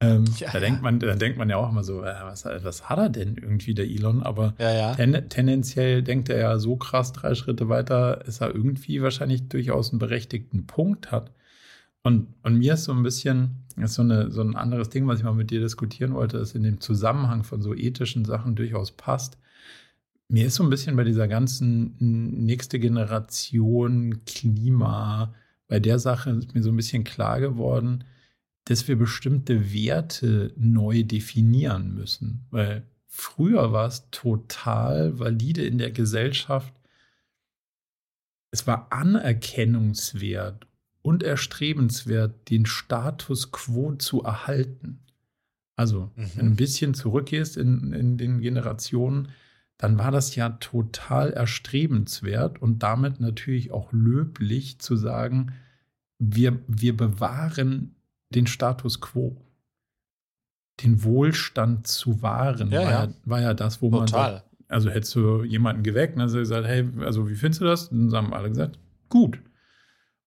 [SPEAKER 2] Ähm,
[SPEAKER 1] Ja,
[SPEAKER 2] da,
[SPEAKER 1] ja.
[SPEAKER 2] denkt man, da denkt man ja auch immer so, äh, was, was hat er denn irgendwie, der Elon? Aber
[SPEAKER 1] Ja, ja.
[SPEAKER 2] Ten, tendenziell denkt er ja so krass drei Schritte weiter, dass er irgendwie wahrscheinlich durchaus einen berechtigten Punkt hat. Und, und mir ist so ein bisschen, ist so, eine, so ein anderes Ding, was ich mal mit dir diskutieren wollte, das in dem Zusammenhang von so ethischen Sachen durchaus passt. Mir ist so ein bisschen bei dieser ganzen nächste Generation Klima, bei der Sache ist mir so ein bisschen klar geworden, dass wir bestimmte Werte neu definieren müssen. Weil früher war es total valide in der Gesellschaft. Es war anerkennungswert und erstrebenswert, den Status quo zu erhalten. Also,
[SPEAKER 1] Mhm.
[SPEAKER 2] wenn du ein bisschen zurückgehst in, in den Generationen, dann war das ja total erstrebenswert und damit natürlich auch löblich zu sagen, wir, wir bewahren den Status quo. Den Wohlstand zu wahren,
[SPEAKER 1] Ja,
[SPEAKER 2] war,
[SPEAKER 1] ja.
[SPEAKER 2] war ja das, wo man
[SPEAKER 1] Total.
[SPEAKER 2] sagt, also hättest du jemanden geweckt und hast du gesagt, hey, also wie findest du das? Und dann haben alle gesagt, gut.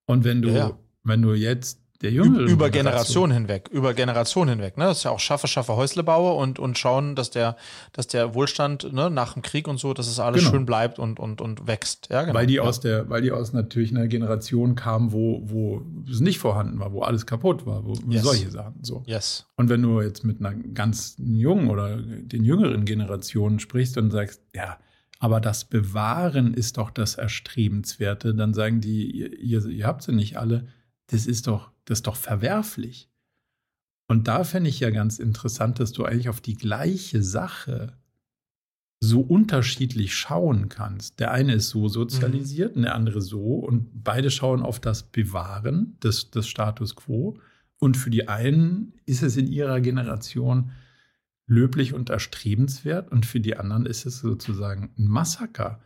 [SPEAKER 2] Und wenn du, ja. wenn du jetzt der jüngeren
[SPEAKER 1] über Generationen hinweg, über Generationen hinweg. Ne? Das ist ja auch schaffe, schaffe Häusle baue und, und schauen, dass der, dass der Wohlstand ne, nach dem Krieg und so, dass es alles genau. schön bleibt und, und, und wächst. Ja,
[SPEAKER 2] genau. Weil die aus der, weil die aus natürlich einer Generation kamen, wo, wo es nicht vorhanden war, wo alles kaputt war, wo yes. solche Sachen. So.
[SPEAKER 1] Yes.
[SPEAKER 2] Und wenn du jetzt mit einer ganz jungen oder den jüngeren Generationen sprichst und sagst, ja, aber das Bewahren ist doch das Erstrebenswerte, dann sagen die, ihr, ihr habt sie nicht alle, das ist doch das ist doch verwerflich. Und da fände ich ja ganz interessant, dass du eigentlich auf die gleiche Sache so unterschiedlich schauen kannst. Der eine ist so sozialisiert mhm. und der andere so und beide schauen auf das Bewahren des, des Status quo. Und für die einen ist es in ihrer Generation löblich und erstrebenswert und für die anderen ist es sozusagen ein Massaker.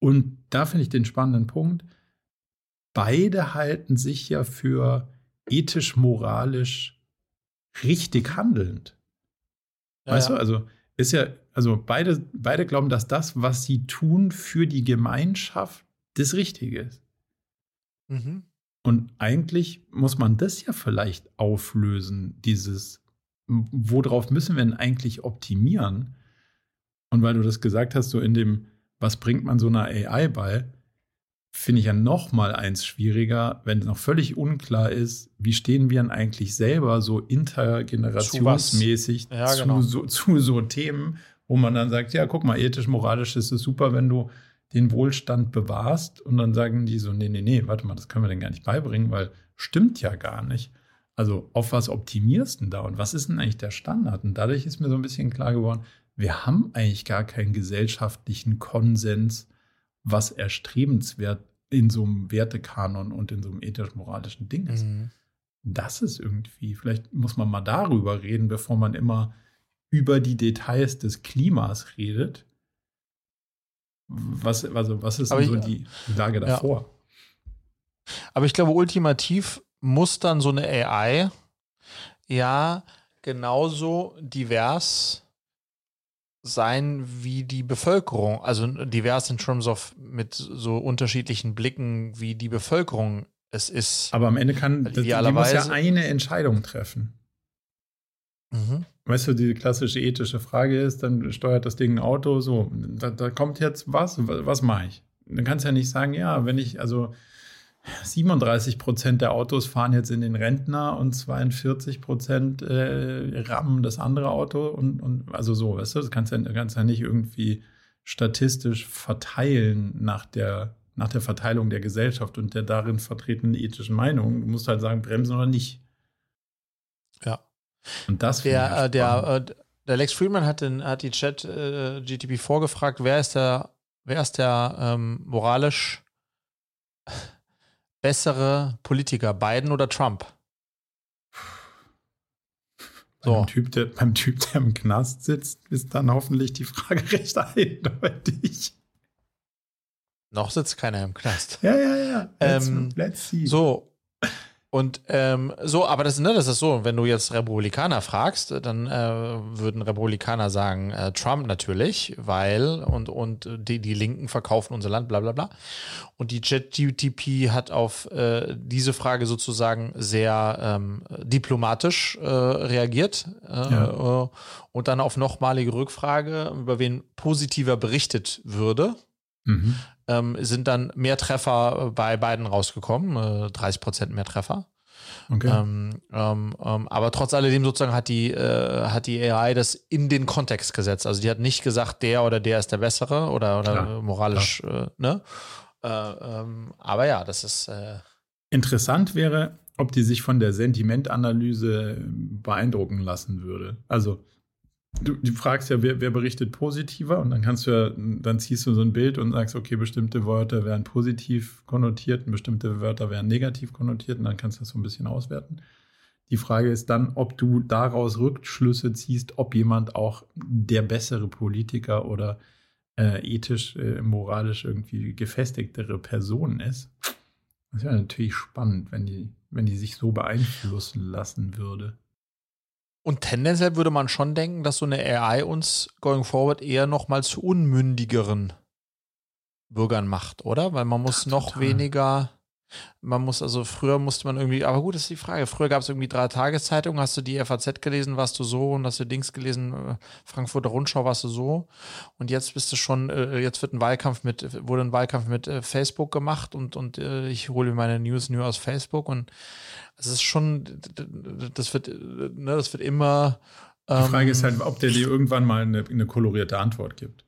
[SPEAKER 2] Und da finde ich den spannenden Punkt, beide halten sich ja für ethisch, moralisch richtig handelnd. Ja, weißt ja. du, also ist ja, also beide, beide glauben, dass das, was sie tun für die Gemeinschaft, das Richtige ist. Mhm. Und eigentlich muss man das ja vielleicht auflösen, dieses, worauf müssen wir denn eigentlich optimieren? Und weil du das gesagt hast, so in dem, was bringt man so einer AI bei, finde ich ja noch mal eins schwieriger, wenn noch völlig unklar ist, wie stehen wir denn eigentlich selber so intergenerationsmäßig zu, ja, genau. zu, so, zu so Themen, wo man dann sagt, ja, guck mal, ethisch, moralisch ist es super, wenn du den Wohlstand bewahrst und dann sagen die so, nee, nee, nee, warte mal, das können wir denn gar nicht beibringen, weil stimmt ja gar nicht. Also auf was optimierst du denn da und was ist denn eigentlich der Standard? Und dadurch ist mir so ein bisschen klar geworden, wir haben eigentlich gar keinen gesellschaftlichen Konsens, was erstrebenswert in so einem Wertekanon und in so einem ethisch-moralischen Ding ist. Mhm. Das ist irgendwie, vielleicht muss man mal darüber reden, bevor man immer über die Details des Klimas redet. Was, also, was ist denn so die Lage davor?
[SPEAKER 1] Ja. Aber ich glaube, ultimativ muss dann so eine AI ja genauso divers sein wie die Bevölkerung, also divers in terms of mit so unterschiedlichen Blicken, wie die Bevölkerung es ist.
[SPEAKER 2] Aber am Ende kann das, die muss ja eine Entscheidung treffen. Mhm. Weißt du, die klassische ethische Frage ist, dann steuert das Ding ein Auto, so, da, da kommt jetzt was, was mache ich? Dann kannst du ja nicht sagen, ja, wenn ich, also 37 Prozent der Autos fahren jetzt in den Rentner und 42 Prozent äh, rammen das andere Auto und, und also so, weißt du, das kannst du ja, kannst ja nicht irgendwie statistisch verteilen nach der, nach der Verteilung der Gesellschaft und der darin vertretenen ethischen Meinung. Du musst halt sagen, bremsen oder nicht.
[SPEAKER 1] Ja.
[SPEAKER 2] Und das
[SPEAKER 1] der, äh, der, äh, der Lex Friedman hat, den, hat die Chat äh, GTP vorgefragt, wer ist der, wer ist der ähm, moralisch bessere Politiker, Biden oder Trump?
[SPEAKER 2] So. Beim, typ, der, beim Typ, der im Knast sitzt, ist dann hoffentlich die Frage recht eindeutig.
[SPEAKER 1] Noch sitzt keiner im Knast.
[SPEAKER 2] Ja, ja, ja.
[SPEAKER 1] Let's, ähm, let's see. So, und ähm, so, aber das, ne, das ist so, wenn du jetzt Republikaner fragst, dann äh, würden Republikaner sagen, äh, Trump natürlich, weil und, und die, die Linken verkaufen unser Land, bla bla bla. Und die JetGTP hat auf äh, diese Frage sozusagen sehr ähm, diplomatisch äh, reagiert äh, ja. Äh, und dann auf nochmalige Rückfrage, über wen positiver berichtet würde. Mhm ähm, sind dann mehr Treffer äh, bei beiden rausgekommen, äh, 30 Prozent mehr Treffer. Okay. Ähm, ähm, ähm, aber trotz alledem sozusagen hat die, äh, hat die AI das in den Kontext gesetzt. Also die hat nicht gesagt, der oder der ist der Bessere oder, oder klar, moralisch, klar. Äh, ne? Äh, ähm, aber ja, das ist. Äh
[SPEAKER 2] Interessant wäre, ob die sich von der Sentimentanalyse beeindrucken lassen würde. Also Du, du fragst ja, wer, wer, berichtet positiver und dann kannst du ja, dann ziehst du so ein Bild und sagst, okay, bestimmte Wörter werden positiv konnotiert und bestimmte Wörter werden negativ konnotiert und dann kannst du das so ein bisschen auswerten. Die Frage ist dann, ob du daraus Rückschlüsse ziehst, ob jemand auch der bessere Politiker oder äh, ethisch, äh, moralisch irgendwie gefestigtere Person ist. Das wäre natürlich spannend, wenn die, wenn die sich so beeinflussen lassen würde.
[SPEAKER 1] Und tendenziell würde man schon denken, dass so eine AI uns going forward eher noch mal zu unmündigeren Bürgern macht, oder? Weil man muss Ach, noch weniger, Man muss also, früher musste man irgendwie, aber gut, ist die Frage. Früher gab es irgendwie drei Tageszeitungen, hast du die FAZ gelesen, warst du so und hast du Dings gelesen, äh, Frankfurter Rundschau warst du so. Und jetzt bist du schon, äh, jetzt wird ein Wahlkampf mit, wurde ein Wahlkampf mit äh, Facebook gemacht und, und ich hole mir meine News nur aus Facebook und es ist schon, das wird, ne, das wird immer.
[SPEAKER 2] Die Frage ist halt, ähm, ob der dir irgendwann mal eine, eine kolorierte Antwort gibt.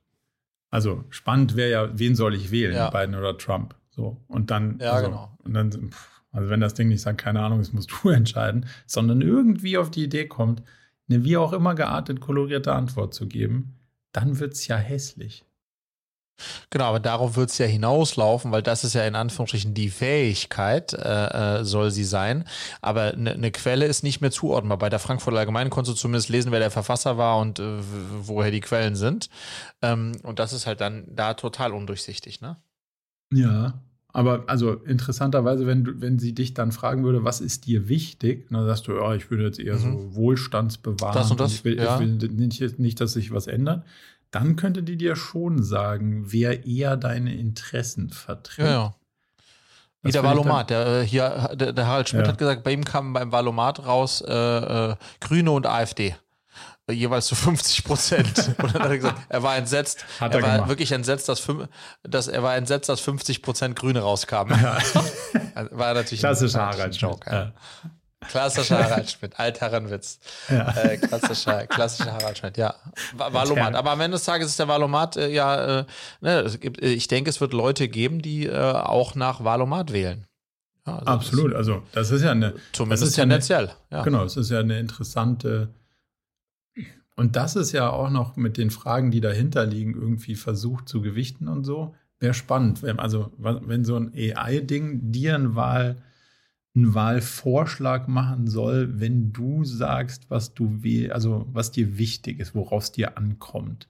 [SPEAKER 2] Also spannend wäre ja, wen soll ich wählen, ja. Biden oder Trump? So, und dann,
[SPEAKER 1] ja,
[SPEAKER 2] also,
[SPEAKER 1] genau.
[SPEAKER 2] Und dann, also wenn das Ding nicht sagt, keine Ahnung, das musst du entscheiden, sondern irgendwie auf die Idee kommt, eine wie auch immer geartet kolorierte Antwort zu geben, dann wird es ja hässlich.
[SPEAKER 1] Genau, aber darauf wird es ja hinauslaufen, weil das ist ja in Anführungsstrichen die Fähigkeit, äh, äh soll sie sein. Aber eine ne Quelle ist nicht mehr zuordnbar. Bei der Frankfurter Allgemeinen konntest du zumindest lesen, wer der Verfasser war und äh, woher die Quellen sind. Ähm, und das ist halt dann da total undurchsichtig, ne?
[SPEAKER 2] Ja, aber also interessanterweise, wenn, du, wenn sie dich dann fragen würde, was ist dir wichtig, dann sagst du, ja, ich würde jetzt eher mhm. so Wohlstandsbewahren.
[SPEAKER 1] Das und das.
[SPEAKER 2] Ich will, ja. ich will nicht, nicht, dass sich was ändert. Dann könnte die dir schon sagen, wer eher deine Interessen vertritt.
[SPEAKER 1] Ja, ja. Wie der Valomat, der, äh, hier, der, der Harald Schmidt ja. hat gesagt, bei ihm kam beim Valomat raus äh, äh, Grüne und AfD jeweils zu 50 Prozent. Und dann hat er gesagt, er war entsetzt. Hat er, er war gemacht. wirklich entsetzt, dass, dass er war entsetzt, dass 50 Prozent Grüne rauskamen. Ja. Also war natürlich
[SPEAKER 2] klassischer Harald
[SPEAKER 1] Joke. Ja. Klassischer Harald Schmidt, Altherrenwitz. Ja. Äh, klassischer, klassischer Harald Schmidt, ja. Valomat. Aber am Ende des Tages ist der Valomat äh, ja, äh, ne, es gibt, äh, ich denke, es wird Leute geben, die äh, auch nach Valomat wählen.
[SPEAKER 2] Ja, also Absolut, das, also das ist ja eine.
[SPEAKER 1] Zumindest tendenziell.
[SPEAKER 2] Ja. Genau, es ist ja eine interessante und das ist ja auch noch mit den Fragen, die dahinter liegen, irgendwie versucht zu gewichten und so. Wäre spannend, wenn, also wenn so ein AI-Ding dir ein Wahl, einen Wahlvorschlag machen soll, wenn du sagst, was du will, also was dir wichtig ist, worauf es dir ankommt.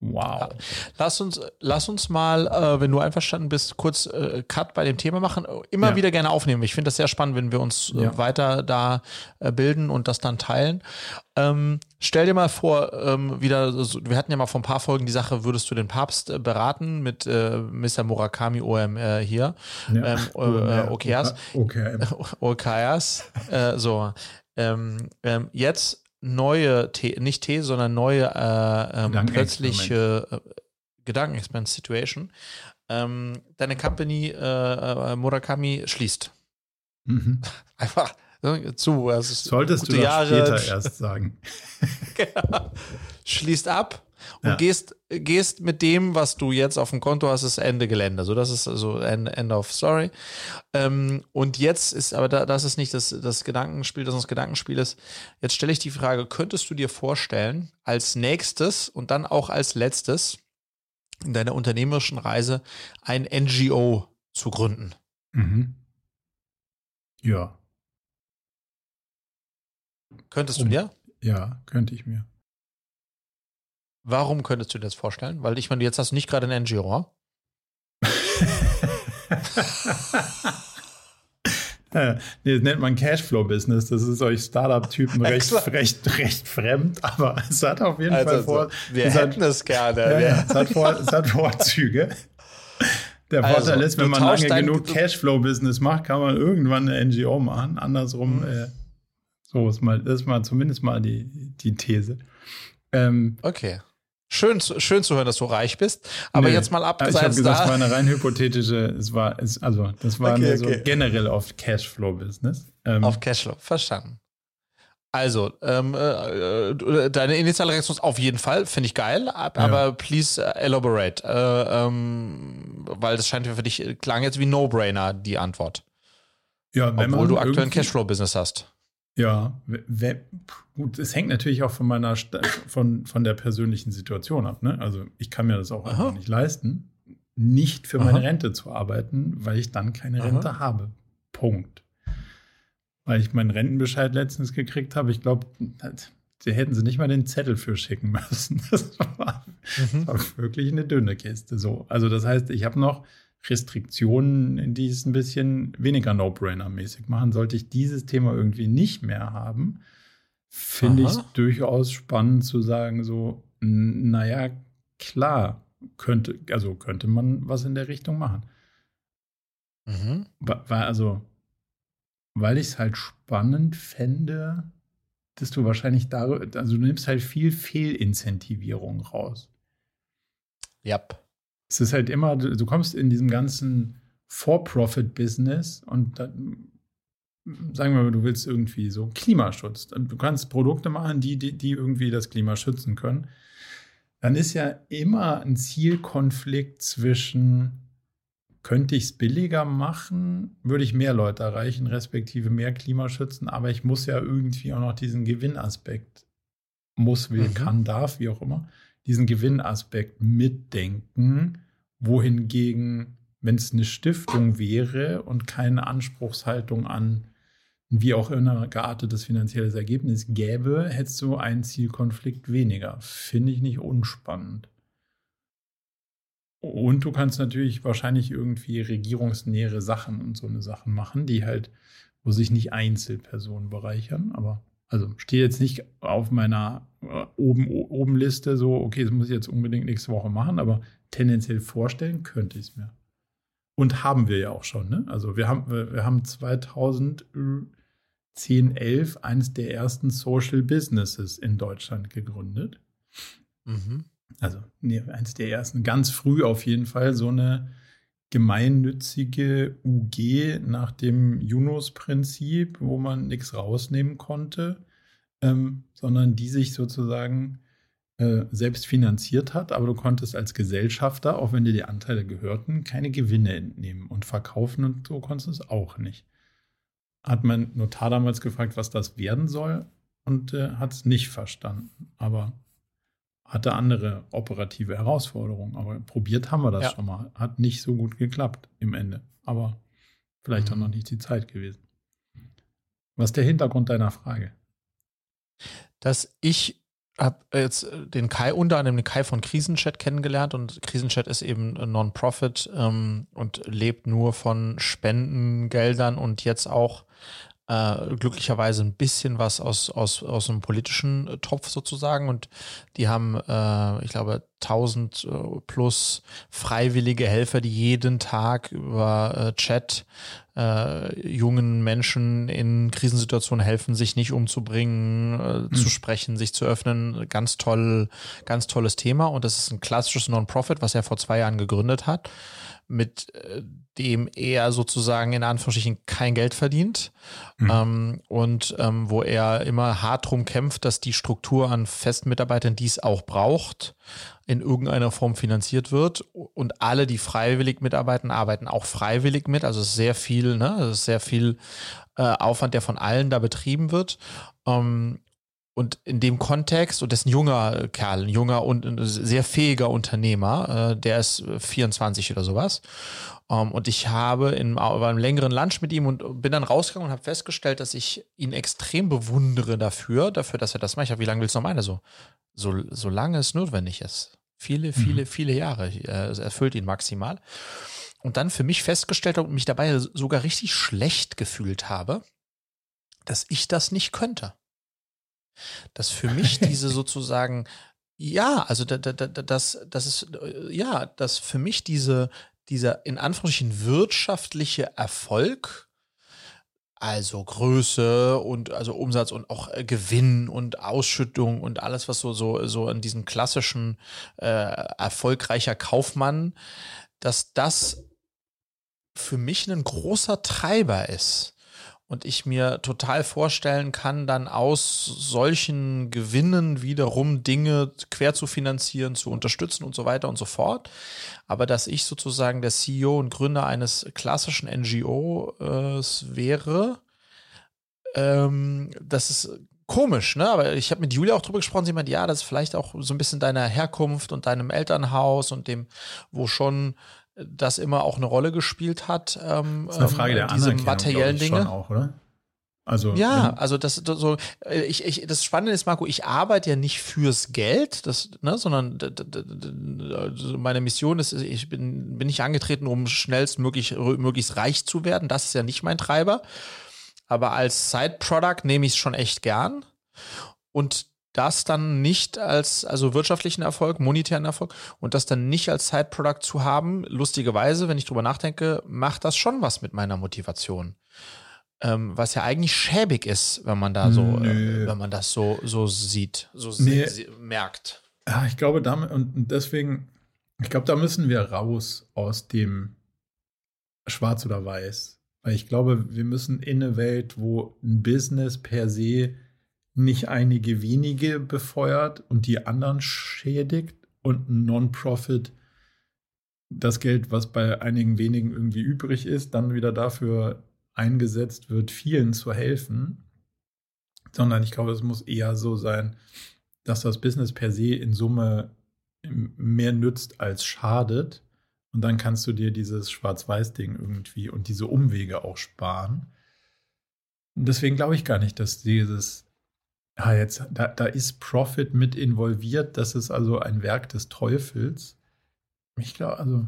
[SPEAKER 2] Wow.
[SPEAKER 1] Lass uns, lass uns mal, äh, wenn du einverstanden bist, kurz äh, Cut bei dem Thema machen. Immer ja. wieder gerne aufnehmen. Ich finde das sehr spannend, wenn wir uns äh, ja. weiter da äh, bilden und das dann teilen. Ähm, stell dir mal vor, ähm, wieder, wir hatten ja mal vor ein paar Folgen die Sache, würdest du den Papst äh, beraten mit äh, Mr. Murakami OM hier? Ja. Ähm, äh, Okeas. Okeas. so. Ähm, ähm, jetzt neue, The nicht These, sondern neue äh, ähm, plötzliche äh, Gedankenexperiment-Situation. Ähm, deine Company äh, äh Murakami schließt. Mhm. Einfach zu.
[SPEAKER 2] Solltest du das Jahre, später erst sagen.
[SPEAKER 1] genau. Schließt ab und ja. gehst, gehst mit dem, was du jetzt auf dem Konto hast, ist Ende Gelände. So, das ist also End, End of Story. Ähm, und jetzt ist, aber da, das ist nicht das, das Gedankenspiel, das das Gedankenspiel ist. Jetzt stelle ich die Frage, könntest du dir vorstellen, als nächstes und dann auch als letztes in deiner unternehmerischen Reise ein NGO zu gründen?
[SPEAKER 2] Mhm. Ja.
[SPEAKER 1] Könntest du dir?
[SPEAKER 2] Ja, könnte ich mir.
[SPEAKER 1] Warum könntest du dir das vorstellen? Weil ich meine, jetzt hast du nicht gerade ein NGO.
[SPEAKER 2] das nennt man Cashflow-Business. Das ist euch Startup-Typen recht, recht, recht fremd, aber es hat auf jeden also, Fall vor.
[SPEAKER 1] Wir hätten
[SPEAKER 2] hat,
[SPEAKER 1] es gerne.
[SPEAKER 2] Ja, ja, es, hat vor, es hat Vorzüge. Der also, Vorteil ist, wenn man lange genug Cashflow-Business macht, kann man irgendwann eine NGO machen. Andersrum, mhm. äh, so ist mal, das ist mal zumindest mal die, die These.
[SPEAKER 1] Ähm, okay. Schön, schön zu hören, dass du reich bist. Aber nee, jetzt mal abgesehen.
[SPEAKER 2] Ich habe gesagt, es war eine rein hypothetische, es war, es, also das war okay, so generell auf Cashflow-Business.
[SPEAKER 1] Ähm, auf Cashflow, verstanden. Also, ähm, äh, äh, deine initiale Reaktion ist auf jeden Fall, finde ich geil, aber ja. please uh, elaborate. Äh, ähm, weil das scheint für dich, klang jetzt wie No-Brainer, die Antwort.
[SPEAKER 2] Ja, wenn
[SPEAKER 1] Obwohl du aktuell ein Cashflow-Business hast.
[SPEAKER 2] Ja, gut, es hängt natürlich auch von meiner von, von der persönlichen Situation ab. Ne? Also ich kann mir das auch einfach nicht leisten, nicht für Aha. meine Rente zu arbeiten, weil ich dann keine Rente Aha. habe. Punkt. Weil ich meinen Rentenbescheid letztens gekriegt habe. Ich glaube, sie hätten sie nicht mal den Zettel für schicken müssen. Das war, mhm. das war wirklich eine dünne Kiste. So, also das heißt, ich habe noch Restriktionen, die es ein bisschen weniger No-Brainer-mäßig machen. Sollte ich dieses Thema irgendwie nicht mehr haben, finde ich es durchaus spannend zu sagen, so, naja, klar, könnte, also könnte man was in der Richtung machen. Mhm. Weil, also, weil ich es halt spannend fände, dass du wahrscheinlich da, also du nimmst halt viel Fehlincentivierung raus.
[SPEAKER 1] Ja. Yep.
[SPEAKER 2] Es ist halt immer, du, du kommst in diesem ganzen For-Profit-Business und dann, sagen wir mal, du willst irgendwie so Klimaschutz. Du kannst Produkte machen, die, die, die irgendwie das Klima schützen können. Dann ist ja immer ein Zielkonflikt zwischen könnte ich es billiger machen, würde ich mehr Leute erreichen, respektive mehr Klima schützen, aber ich muss ja irgendwie auch noch diesen Gewinnaspekt, muss, will, mhm. kann, darf, wie auch immer, diesen Gewinnaspekt mitdenken, wohingegen, wenn es eine Stiftung wäre und keine Anspruchshaltung an wie auch immer geartetes finanzielles Ergebnis gäbe, hättest du einen Zielkonflikt weniger. Finde ich nicht unspannend. Und du kannst natürlich wahrscheinlich irgendwie regierungsnähere Sachen und so eine Sachen machen, die halt, wo sich nicht Einzelpersonen bereichern, aber also steht jetzt nicht auf meiner äh, oben, oben Liste so, okay, das muss ich jetzt unbedingt nächste Woche machen, aber tendenziell vorstellen könnte ich es mir. Und haben wir ja auch schon, ne? Also wir haben, wir haben 2010, 11 eines der ersten Social Businesses in Deutschland gegründet. Mhm also nee, eins der ersten, ganz früh auf jeden Fall, so eine gemeinnützige UG nach dem Yunus-Prinzip, wo man nichts rausnehmen konnte, ähm, sondern die sich sozusagen äh, selbst finanziert hat, aber du konntest als Gesellschafter, auch wenn dir die Anteile gehörten, keine Gewinne entnehmen und verkaufen und so konntest du es auch nicht. Hat mein Notar damals gefragt, was das werden soll und äh, hat es nicht verstanden. Aber hatte andere operative Herausforderungen. Aber probiert haben wir das ja. schon mal. Hat nicht so gut geklappt im Ende. Aber vielleicht mhm. auch noch nicht die Zeit gewesen. Was ist der Hintergrund deiner Frage?
[SPEAKER 1] Dass ich habe jetzt den Kai unter anderem den Kai von Krisenchat kennengelernt und Krisenchat ist eben Non-Profit ähm, und lebt nur von Spendengeldern und jetzt auch äh, glücklicherweise ein bisschen was aus, aus, aus einem politischen Topf sozusagen. Und die haben, äh, ich glaube, 1000 äh, plus freiwillige Helfer, die jeden Tag über äh, Chat äh, jungen Menschen in Krisensituationen helfen, sich nicht umzubringen, äh, mhm. zu sprechen, sich zu öffnen. Ganz toll, ganz tolles Thema. Und das ist ein klassisches Non-Profit, was er vor zwei Jahren gegründet hat mit äh, dem er sozusagen in Anführungsstrichen kein Geld verdient mhm. ähm, und ähm, wo er immer hart drum kämpft, dass die Struktur an festen Mitarbeitern, die es auch braucht, in irgendeiner Form finanziert wird und alle, die freiwillig mitarbeiten, arbeiten auch freiwillig mit. Also es ist sehr viel, ne, es ist sehr viel äh, Aufwand, der von allen da betrieben wird. Ähm, und in dem Kontext, und das ist ein junger Kerl, ein junger und ein sehr fähiger Unternehmer, äh, der ist 24 oder sowas. Um, ähm, und ich habe in einem längeren Lunch mit ihm und bin dann rausgegangen und habe festgestellt, dass ich ihn extrem bewundere dafür, dafür, dass er das macht. Ich habe, wie lange willst du noch meine? So, so, so lange es notwendig ist. Viele, viele, mhm. viele Jahre. Äh, es erfüllt ihn maximal. Und dann für mich festgestellt habe und mich dabei sogar richtig schlecht gefühlt habe, dass ich das nicht könnte dass für mich diese sozusagen, ja, also da, da, da, das, das ist, ja, dass für mich diese, dieser in Anführungsstrichen wirtschaftliche Erfolg, also Größe und also Umsatz und auch äh, Gewinn und Ausschüttung und alles, was so, so, so in diesem klassischen äh, erfolgreicher Kaufmann, dass das für mich ein großer Treiber ist und ich mir total vorstellen kann, dann aus solchen Gewinnen wiederum Dinge quer zu finanzieren, zu unterstützen und so weiter und so fort. Aber dass ich sozusagen der CEO und Gründer eines klassischen NGOs wäre, ähm, das ist komisch, ne? Aber ich habe mit Julia auch drüber gesprochen, sie meint, ja, das ist vielleicht auch so ein bisschen deiner Herkunft und deinem Elternhaus und dem, wo schon das immer auch eine Rolle gespielt hat.
[SPEAKER 2] Ähm, das ist eine Frage der diese materiellen Dinge. Schon auch, oder?
[SPEAKER 1] Also, ja, also das so äh, ich, ich das Spannende ist Marco, ich arbeite ja nicht fürs Geld, das ne, sondern also meine Mission ist ich bin bin nicht angetreten, um schnellstmöglich möglichst reich zu werden, das ist ja nicht mein Treiber, aber als Side Product nehme ich es schon echt gern und das dann nicht als, also wirtschaftlichen Erfolg, monetären Erfolg und das dann nicht als Side-Product zu haben, lustigerweise, wenn ich drüber nachdenke, macht das schon was mit meiner Motivation. Ähm, was ja eigentlich schäbig ist, wenn man da so, äh, wenn man das so, so sieht, so nee. merkt.
[SPEAKER 2] Ja, ich glaube, damit, und deswegen, ich glaube, da müssen wir raus aus dem Schwarz oder Weiß. Weil ich glaube, wir müssen in eine Welt, wo ein Business per se nicht einige wenige befeuert und die anderen schädigt und ein Non-Profit das Geld, was bei einigen wenigen irgendwie übrig ist, dann wieder dafür eingesetzt wird, vielen zu helfen, sondern ich glaube, es muss eher so sein, dass das Business per se in Summe mehr nützt als schadet. Und dann kannst du dir dieses Schwarz-Weiß-Ding irgendwie und diese Umwege auch sparen. Deswegen glaube ich gar nicht, dass dieses ja, jetzt, da, da ist Profit mit involviert, das ist also ein Werk des Teufels. Ich glaube, also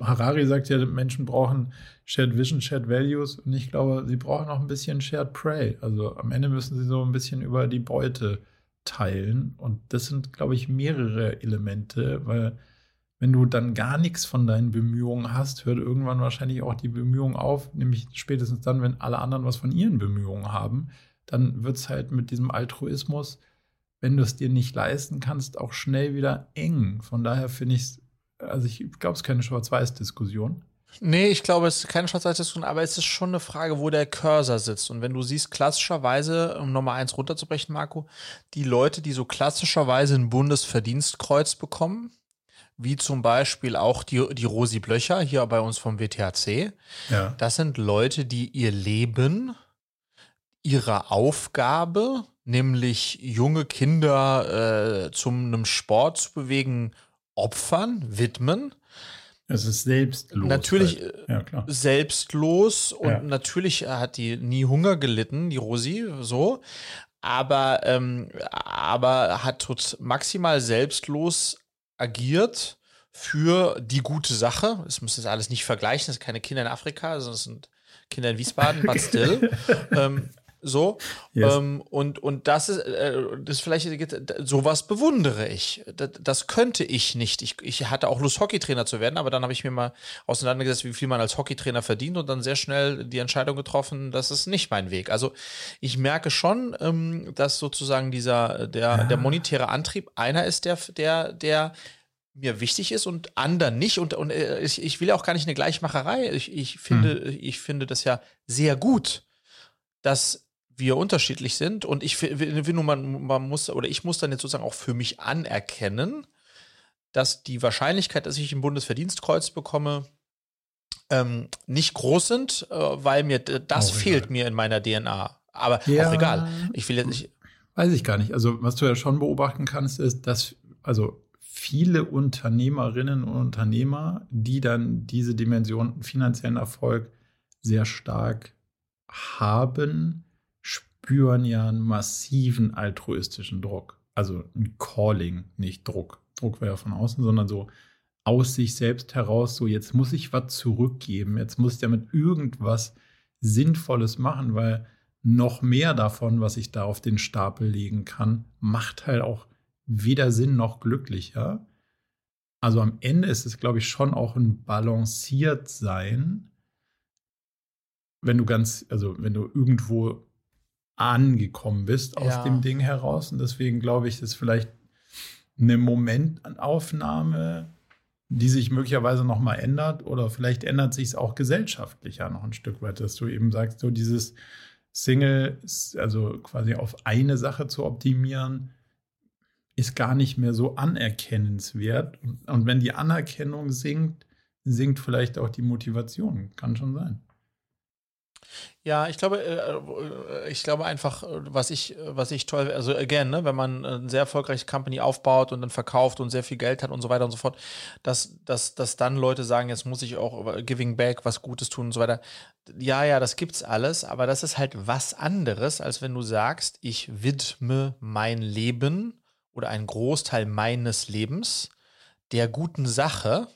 [SPEAKER 2] Harari sagt ja, Menschen brauchen Shared Vision, Shared Values. Und ich glaube, sie brauchen auch ein bisschen Shared Prey. Also am Ende müssen sie so ein bisschen über die Beute teilen. Und das sind, glaube ich, mehrere Elemente, weil wenn du dann gar nichts von deinen Bemühungen hast, hört irgendwann wahrscheinlich auch die Bemühung auf, nämlich spätestens dann, wenn alle anderen was von ihren Bemühungen haben dann wird es halt mit diesem Altruismus, wenn du es dir nicht leisten kannst, auch schnell wieder eng. Von daher finde ich es, also ich glaube, es ist keine Schwarz-Weiß-Diskussion.
[SPEAKER 1] Nee, ich glaube, es ist keine Schwarz-Weiß-Diskussion, aber es ist schon eine Frage, wo der Cursor sitzt. Und wenn du siehst, klassischerweise, um Nummer eins runterzubrechen, Marco, die Leute, die so klassischerweise ein Bundesverdienstkreuz bekommen, wie zum Beispiel auch die, die Rosi Blöcher hier bei uns vom WTHC, ja. das sind Leute, die ihr Leben ihrer Aufgabe, nämlich junge Kinder äh, zum einem Sport zu bewegen, opfern, widmen.
[SPEAKER 2] Es ist selbstlos.
[SPEAKER 1] Natürlich halt. ja, selbstlos und ja. natürlich hat die nie Hunger gelitten, die Rosi, so. Aber, ähm, aber hat maximal selbstlos agiert für die gute Sache. Es muss das alles nicht vergleichen, das sind keine Kinder in Afrika, sondern es sind Kinder in Wiesbaden, but still. ähm, so. Yes. Ähm, und, und das ist, äh, das vielleicht, sowas bewundere ich. Das, das, könnte ich nicht. Ich, ich hatte auch Lust, Hockeytrainer zu werden, aber dann habe ich mir mal auseinandergesetzt, wie viel man als Hockeytrainer verdient und dann sehr schnell die Entscheidung getroffen, das ist nicht mein Weg. Also ich merke schon, ähm, dass sozusagen dieser, der, ja. der monetäre Antrieb einer ist, der, der, der mir wichtig ist und anderen nicht. Und, und äh, ich, ich will auch gar nicht eine Gleichmacherei. Ich, ich, finde, hm. ich finde das ja sehr gut, dass wir unterschiedlich sind und ich finde, man, man muss oder ich muss dann jetzt sozusagen auch für mich anerkennen, dass die Wahrscheinlichkeit, dass ich ein Bundesverdienstkreuz bekomme, ähm, nicht groß sind, äh, weil mir das auch fehlt egal. mir in meiner DNA. Aber ja, auch egal. Ich will jetzt nicht.
[SPEAKER 2] Weiß ich gar nicht. Also, was du ja schon beobachten kannst, ist, dass also viele Unternehmerinnen und Unternehmer, die dann diese Dimension finanziellen Erfolg sehr stark haben, spüren ja einen massiven altruistischen Druck. Also ein Calling, nicht Druck. Druck wäre ja von außen, sondern so aus sich selbst heraus, so jetzt muss ich was zurückgeben, jetzt muss ich damit irgendwas Sinnvolles machen, weil noch mehr davon, was ich da auf den Stapel legen kann, macht halt auch weder Sinn noch glücklicher. Also am Ende ist es, glaube ich, schon auch ein balanciert sein, wenn du ganz, also wenn du irgendwo angekommen bist aus ja. dem Ding heraus. Und deswegen glaube ich, ist vielleicht eine Momentaufnahme, die sich möglicherweise nochmal ändert. Oder vielleicht ändert sich es auch gesellschaftlich ja noch ein Stück weit, dass du eben sagst, so dieses Single, also quasi auf eine Sache zu optimieren, ist gar nicht mehr so anerkennenswert. Und wenn die Anerkennung sinkt, sinkt vielleicht auch die Motivation. Kann schon sein.
[SPEAKER 1] Ja, ich glaube, äh, ich glaube einfach, was ich, was ich toll, also again, ne, wenn man eine sehr erfolgreiche Company aufbaut und dann verkauft und sehr viel Geld hat und so weiter und so fort, dass, dass, dass dann Leute sagen, jetzt muss ich auch Giving Back was Gutes tun und so weiter. Ja, ja, das gibt's alles, aber das ist halt was anderes, als wenn du sagst, ich widme mein Leben oder einen Großteil meines Lebens der guten Sache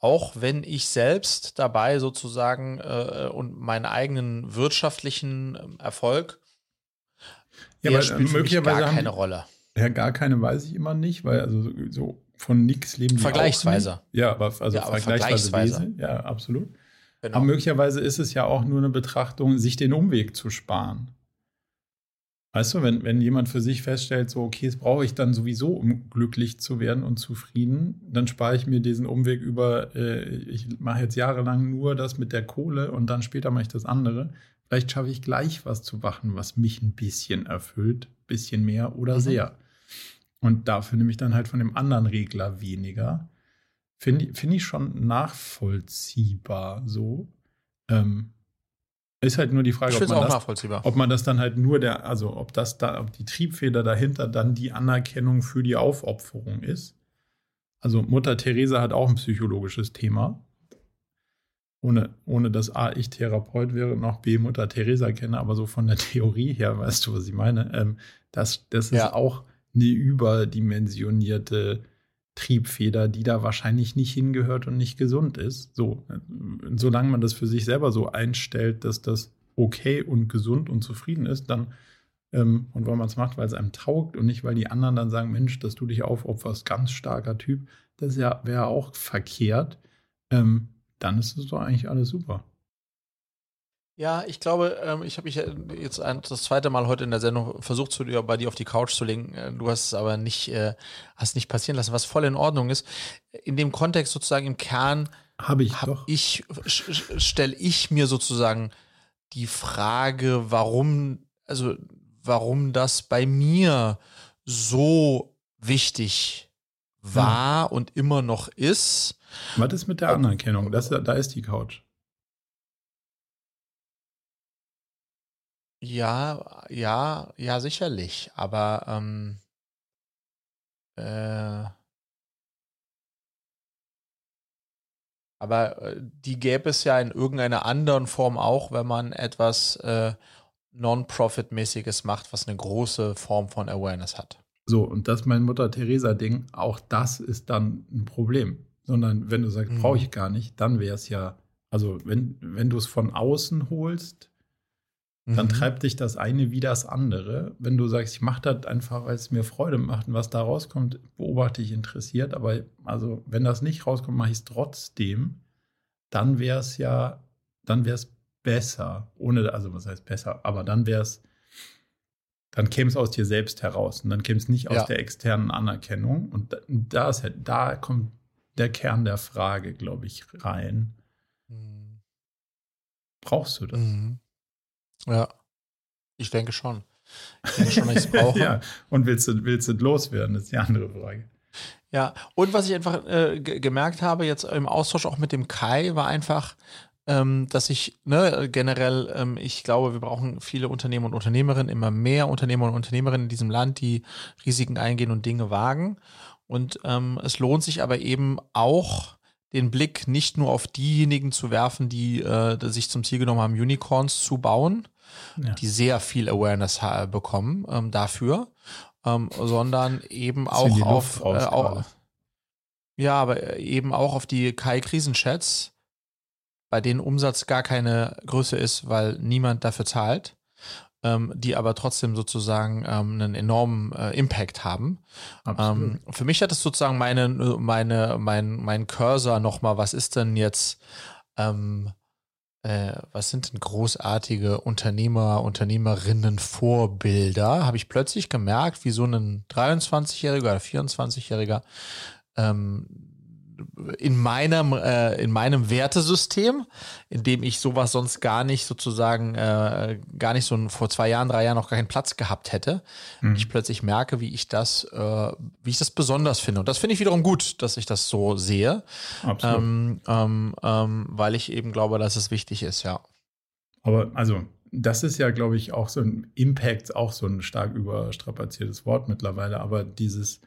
[SPEAKER 1] auch wenn ich selbst dabei sozusagen äh, und meinen eigenen wirtschaftlichen ähm, Erfolg Ja, der spielt möglicherweise gar keine Rolle.
[SPEAKER 2] Ja, gar keine weiß ich immer nicht, weil also so von nichts leben die
[SPEAKER 1] Vergleichsweise.
[SPEAKER 2] Ja, aber also ja, aber vergleichsweise. vergleichsweise. Ja, absolut. Genau. Aber möglicherweise ist es ja auch nur eine Betrachtung, sich den Umweg zu sparen. Weißt du, wenn, wenn jemand für sich feststellt, so, okay, das brauche ich dann sowieso, um glücklich zu werden und zufrieden, dann spare ich mir diesen Umweg über, äh, ich mache jetzt jahrelang nur das mit der Kohle und dann später mache ich das andere. Vielleicht schaffe ich gleich was zu machen, was mich ein bisschen erfüllt, bisschen mehr oder mhm. sehr. Und dafür nehme ich dann halt von dem anderen Regler weniger. Finde find ich schon nachvollziehbar so. Ähm, ist halt nur die Frage, ob man, das, ob man das dann halt nur der, also ob das da, ob die Triebfeder dahinter dann die Anerkennung für die Aufopferung ist. Also Mutter Teresa hat auch ein psychologisches Thema. Ohne, ohne dass A, ich Therapeut wäre, noch B, Mutter Teresa kenne, aber so von der Theorie her, weißt du, was ich meine? Ähm, das, das ja. ist auch eine überdimensionierte Triebfeder, die da wahrscheinlich nicht hingehört und nicht gesund ist. So, solange man das für sich selber so einstellt, dass das okay und gesund und zufrieden ist, dann ähm, und weil man es macht, weil es einem taugt und nicht, weil die anderen dann sagen, Mensch, dass du dich aufopferst, ganz starker Typ, das ja, wäre auch verkehrt, ähm, dann ist es doch eigentlich alles super.
[SPEAKER 1] Ja, ich glaube, ähm, ich habe mich jetzt das zweite Mal heute in der Sendung versucht, zu dir, bei dir auf die Couch zu legen. Äh, du hast es aber nicht, äh, hast nicht passieren lassen, was voll in Ordnung ist. In dem Kontext sozusagen im Kern
[SPEAKER 2] habe ich
[SPEAKER 1] hab ich stelle ich mir sozusagen die Frage, warum, also warum das bei mir so wichtig war hm. und immer noch ist.
[SPEAKER 2] Was ist mit der Anerkennung? Das, da ist die Couch.
[SPEAKER 1] Ja, ja, ja, sicherlich. Aber ähm, äh, aber äh, die gäbe es ja in irgendeiner anderen Form auch, wenn man etwas äh, Non-Profit-mäßiges macht, was eine große Form von Awareness hat.
[SPEAKER 2] So, und das mein Mutter-Theresa-Ding, auch das ist dann ein Problem. Sondern wenn du sagst, mhm. brauche ich gar nicht, dann wäre es ja, also wenn, wenn du es von außen holst, dann mhm. treibt dich das eine wie das andere. Wenn du sagst, ich mache das einfach, weil es mir Freude macht und was da rauskommt, beobachte ich interessiert. Aber also, wenn das nicht rauskommt, mache ich es trotzdem. Dann wäre es ja, dann wäre es besser. Ohne, also was heißt besser? Aber dann wäre es, dann käme es aus dir selbst heraus und dann käme es nicht aus ja. der externen Anerkennung. Und da, ist, da kommt der Kern der Frage, glaube ich, rein. Mhm. Brauchst du das? Mhm.
[SPEAKER 1] Ja, ich denke schon. Ich denke schon, dass ich es brauche. ja,
[SPEAKER 2] und willst du, willst du loswerden, ist die andere Frage.
[SPEAKER 1] Ja, und was ich einfach äh, gemerkt habe jetzt im Austausch auch mit dem Kai, war einfach, ähm, dass ich ne, generell, ähm, ich glaube, wir brauchen viele Unternehmer und Unternehmerinnen, immer mehr Unternehmer und Unternehmerinnen in diesem Land, die Risiken eingehen und Dinge wagen. Und ähm, es lohnt sich aber eben auch, den Blick nicht nur auf diejenigen zu werfen, die äh, sich zum Ziel genommen haben, Unicorns zu bauen, ja. die sehr viel Awareness bekommen ähm, dafür, ähm, sondern eben auch auf, äh, auch, ja, aber eben auch auf die Kai-Krisenchats, bei denen Umsatz gar keine Größe ist, weil niemand dafür zahlt ähm, die aber trotzdem sozusagen ähm, einen enormen äh, Impact haben. Ähm, für mich hat es sozusagen meine, meine, mein, mein Cursor nochmal, was ist denn jetzt, ähm, äh, was sind denn großartige Unternehmer, Unternehmerinnen Vorbilder? Habe ich plötzlich gemerkt, wie so ein 23-Jähriger oder 24-Jähriger ähm, in meinem, äh, in meinem Wertesystem, in dem ich sowas sonst gar nicht sozusagen, äh, gar nicht so ein, vor zwei Jahren, drei Jahren noch gar keinen Platz gehabt hätte, mhm. ich plötzlich merke, wie ich das, äh, wie ich das besonders finde. Und das finde ich wiederum gut, dass ich das so sehe. Absolut. Ähm, ähm, ähm, weil ich eben glaube, dass es wichtig ist, ja.
[SPEAKER 2] Aber also, das ist ja, glaube ich, auch so ein Impact, auch so ein stark überstrapaziertes Wort mittlerweile, aber dieses,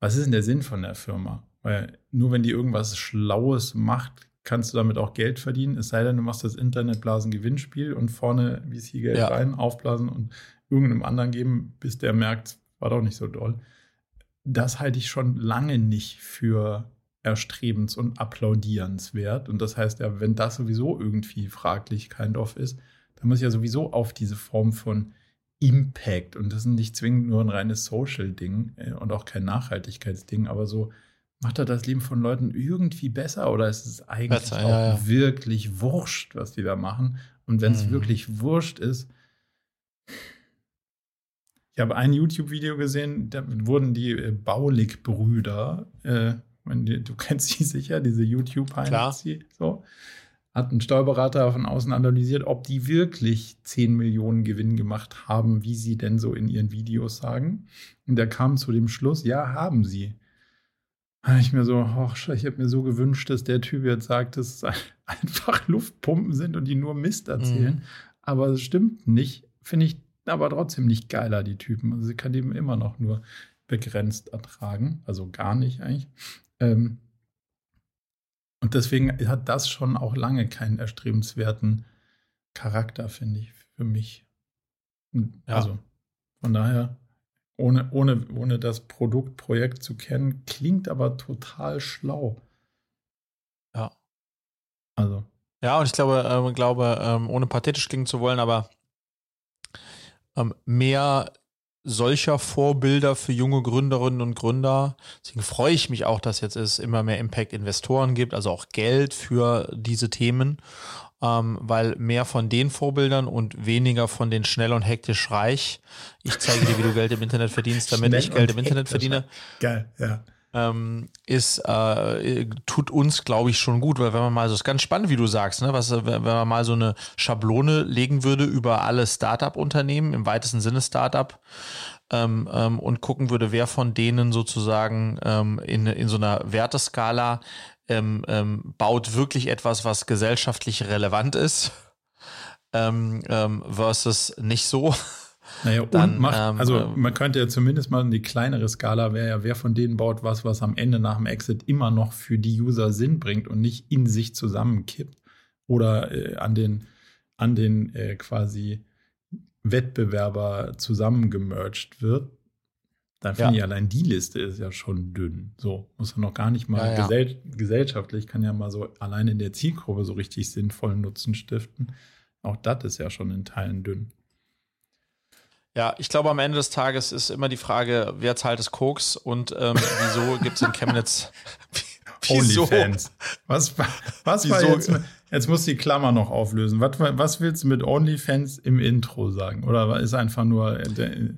[SPEAKER 2] was ist denn der Sinn von der Firma? Weil nur wenn die irgendwas Schlaues macht, kannst du damit auch Geld verdienen. Es sei denn, du machst das Internetblasen-Gewinnspiel und vorne VC-Geld ja. rein, aufblasen und irgendeinem anderen geben, bis der merkt, war doch nicht so doll. Das halte ich schon lange nicht für erstrebens- und applaudierenswert. Und das heißt ja, wenn das sowieso irgendwie fraglich kind of ist, dann muss ich ja sowieso auf diese Form von Impact. Und das ist nicht zwingend nur ein reines Social-Ding äh, und auch kein Nachhaltigkeitsding, aber so macht er das Leben von Leuten irgendwie besser oder ist es eigentlich besser, auch ja, ja. wirklich wurscht, was die da machen? Und wenn es mhm. wirklich wurscht ist, ich habe ein YouTube-Video gesehen, da wurden die äh, Baulig-Brüder, äh, du kennst die sicher, diese YouTube-Heinz, so, hat ein Steuerberater von außen analysiert, ob die wirklich 10 Millionen Gewinn gemacht haben, wie sie denn so in ihren Videos sagen. Und er kam zu dem Schluss, ja, haben sie. Ich mir so, ich habe mir so gewünscht, dass der Typ jetzt sagt, dass es einfach Luftpumpen sind und die nur Mist erzählen. Mhm. Aber es stimmt nicht. Finde ich aber trotzdem nicht geiler, die Typen. Also sie kann die immer noch nur begrenzt ertragen. Also gar nicht eigentlich. Ähm, und deswegen hat das schon auch lange keinen erstrebenswerten Charakter, finde ich, für mich. Ja. Also von daher, ohne, ohne, ohne das Produktprojekt zu kennen, klingt aber total schlau.
[SPEAKER 1] Ja. Also. Ja, und ich glaube, äh, glaube ähm, ohne pathetisch klingen zu wollen, aber ähm, mehr solcher Vorbilder für junge Gründerinnen und Gründer. Deswegen freue ich mich auch, dass jetzt es immer mehr Impact-Investoren gibt, also auch Geld für diese Themen, ähm, weil mehr von den Vorbildern und weniger von den schnell und hektisch reich. Ich zeige dir, wie du Geld im Internet verdienst, damit schnell ich Geld im Internet verdiene.
[SPEAKER 2] Geil, ja
[SPEAKER 1] ähm, ist, äh, tut uns, glaube ich, schon gut, weil wenn man mal so ist ganz spannend, wie du sagst, ne, was, wenn man mal so eine Schablone legen würde über alle Startup-Unternehmen, im weitesten Sinne Startup, ähm, ähm, und gucken würde, wer von denen sozusagen ähm, in, in so einer Werteskala ähm, ähm, baut wirklich etwas, was gesellschaftlich relevant ist, versus nicht so.
[SPEAKER 2] Naja, dann, macht, ähm, also äh, man könnte ja zumindest mal die kleinere Skala wäre ja, wer von denen baut was, was am Ende nach dem Exit immer noch für die User Sinn bringt und nicht in sich zusammenkippt oder äh, an den, an den äh, quasi Wettbewerber zusammengemerged wird. Dann finde ja. ich allein die Liste ist ja schon dünn. So, muss ja noch gar nicht mal ja, ja. Gesell gesellschaftlich, kann ja mal so allein in der Zielgruppe so richtig sinnvollen Nutzen stiften. Auch das ist ja schon in Teilen dünn.
[SPEAKER 1] Ja, ich glaube, am Ende des Tages ist immer die Frage, wer zahlt das Koks und ähm, wieso gibt es in Chemnitz
[SPEAKER 2] Onlyfans? Was, was war jetzt, jetzt muss die Klammer noch auflösen. Was, was willst du mit Onlyfans im Intro sagen? Oder ist einfach nur äh,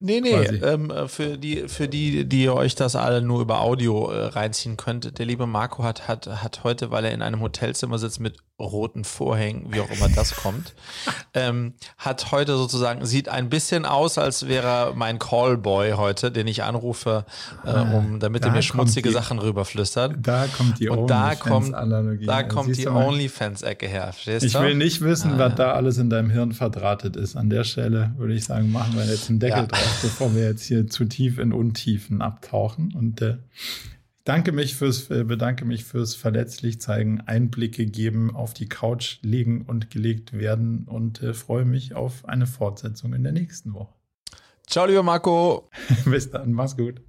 [SPEAKER 1] Nee, nee, ähm, für, die, für die, die euch das alle nur über Audio äh, reinziehen könnt, der liebe Marco hat, hat, hat heute, weil er in einem Hotelzimmer sitzt mit roten Vorhängen, wie auch immer das kommt, ähm, hat heute sozusagen, sieht ein bisschen aus, als wäre mein Callboy heute, den ich anrufe, äh, ah, um, damit da er mir schmutzige die, Sachen rüberflüstert.
[SPEAKER 2] Da kommt die
[SPEAKER 1] Onlyfans-Analogie. Da kommt, kommt die Onlyfans-Ecke her,
[SPEAKER 2] verstehst Ich will nicht wissen, ah, was da alles in deinem Hirn verdrahtet ist. An der Stelle würde ich sagen, machen wir jetzt einen Deckel ja. drauf bevor wir jetzt hier zu tief in Untiefen abtauchen. Und äh, danke mich fürs, äh, bedanke mich fürs verletzlich zeigen, Einblicke geben, auf die Couch legen und gelegt werden und äh, freue mich auf eine Fortsetzung in der nächsten Woche.
[SPEAKER 1] Ciao, lieber Marco.
[SPEAKER 2] Bis dann, mach's gut.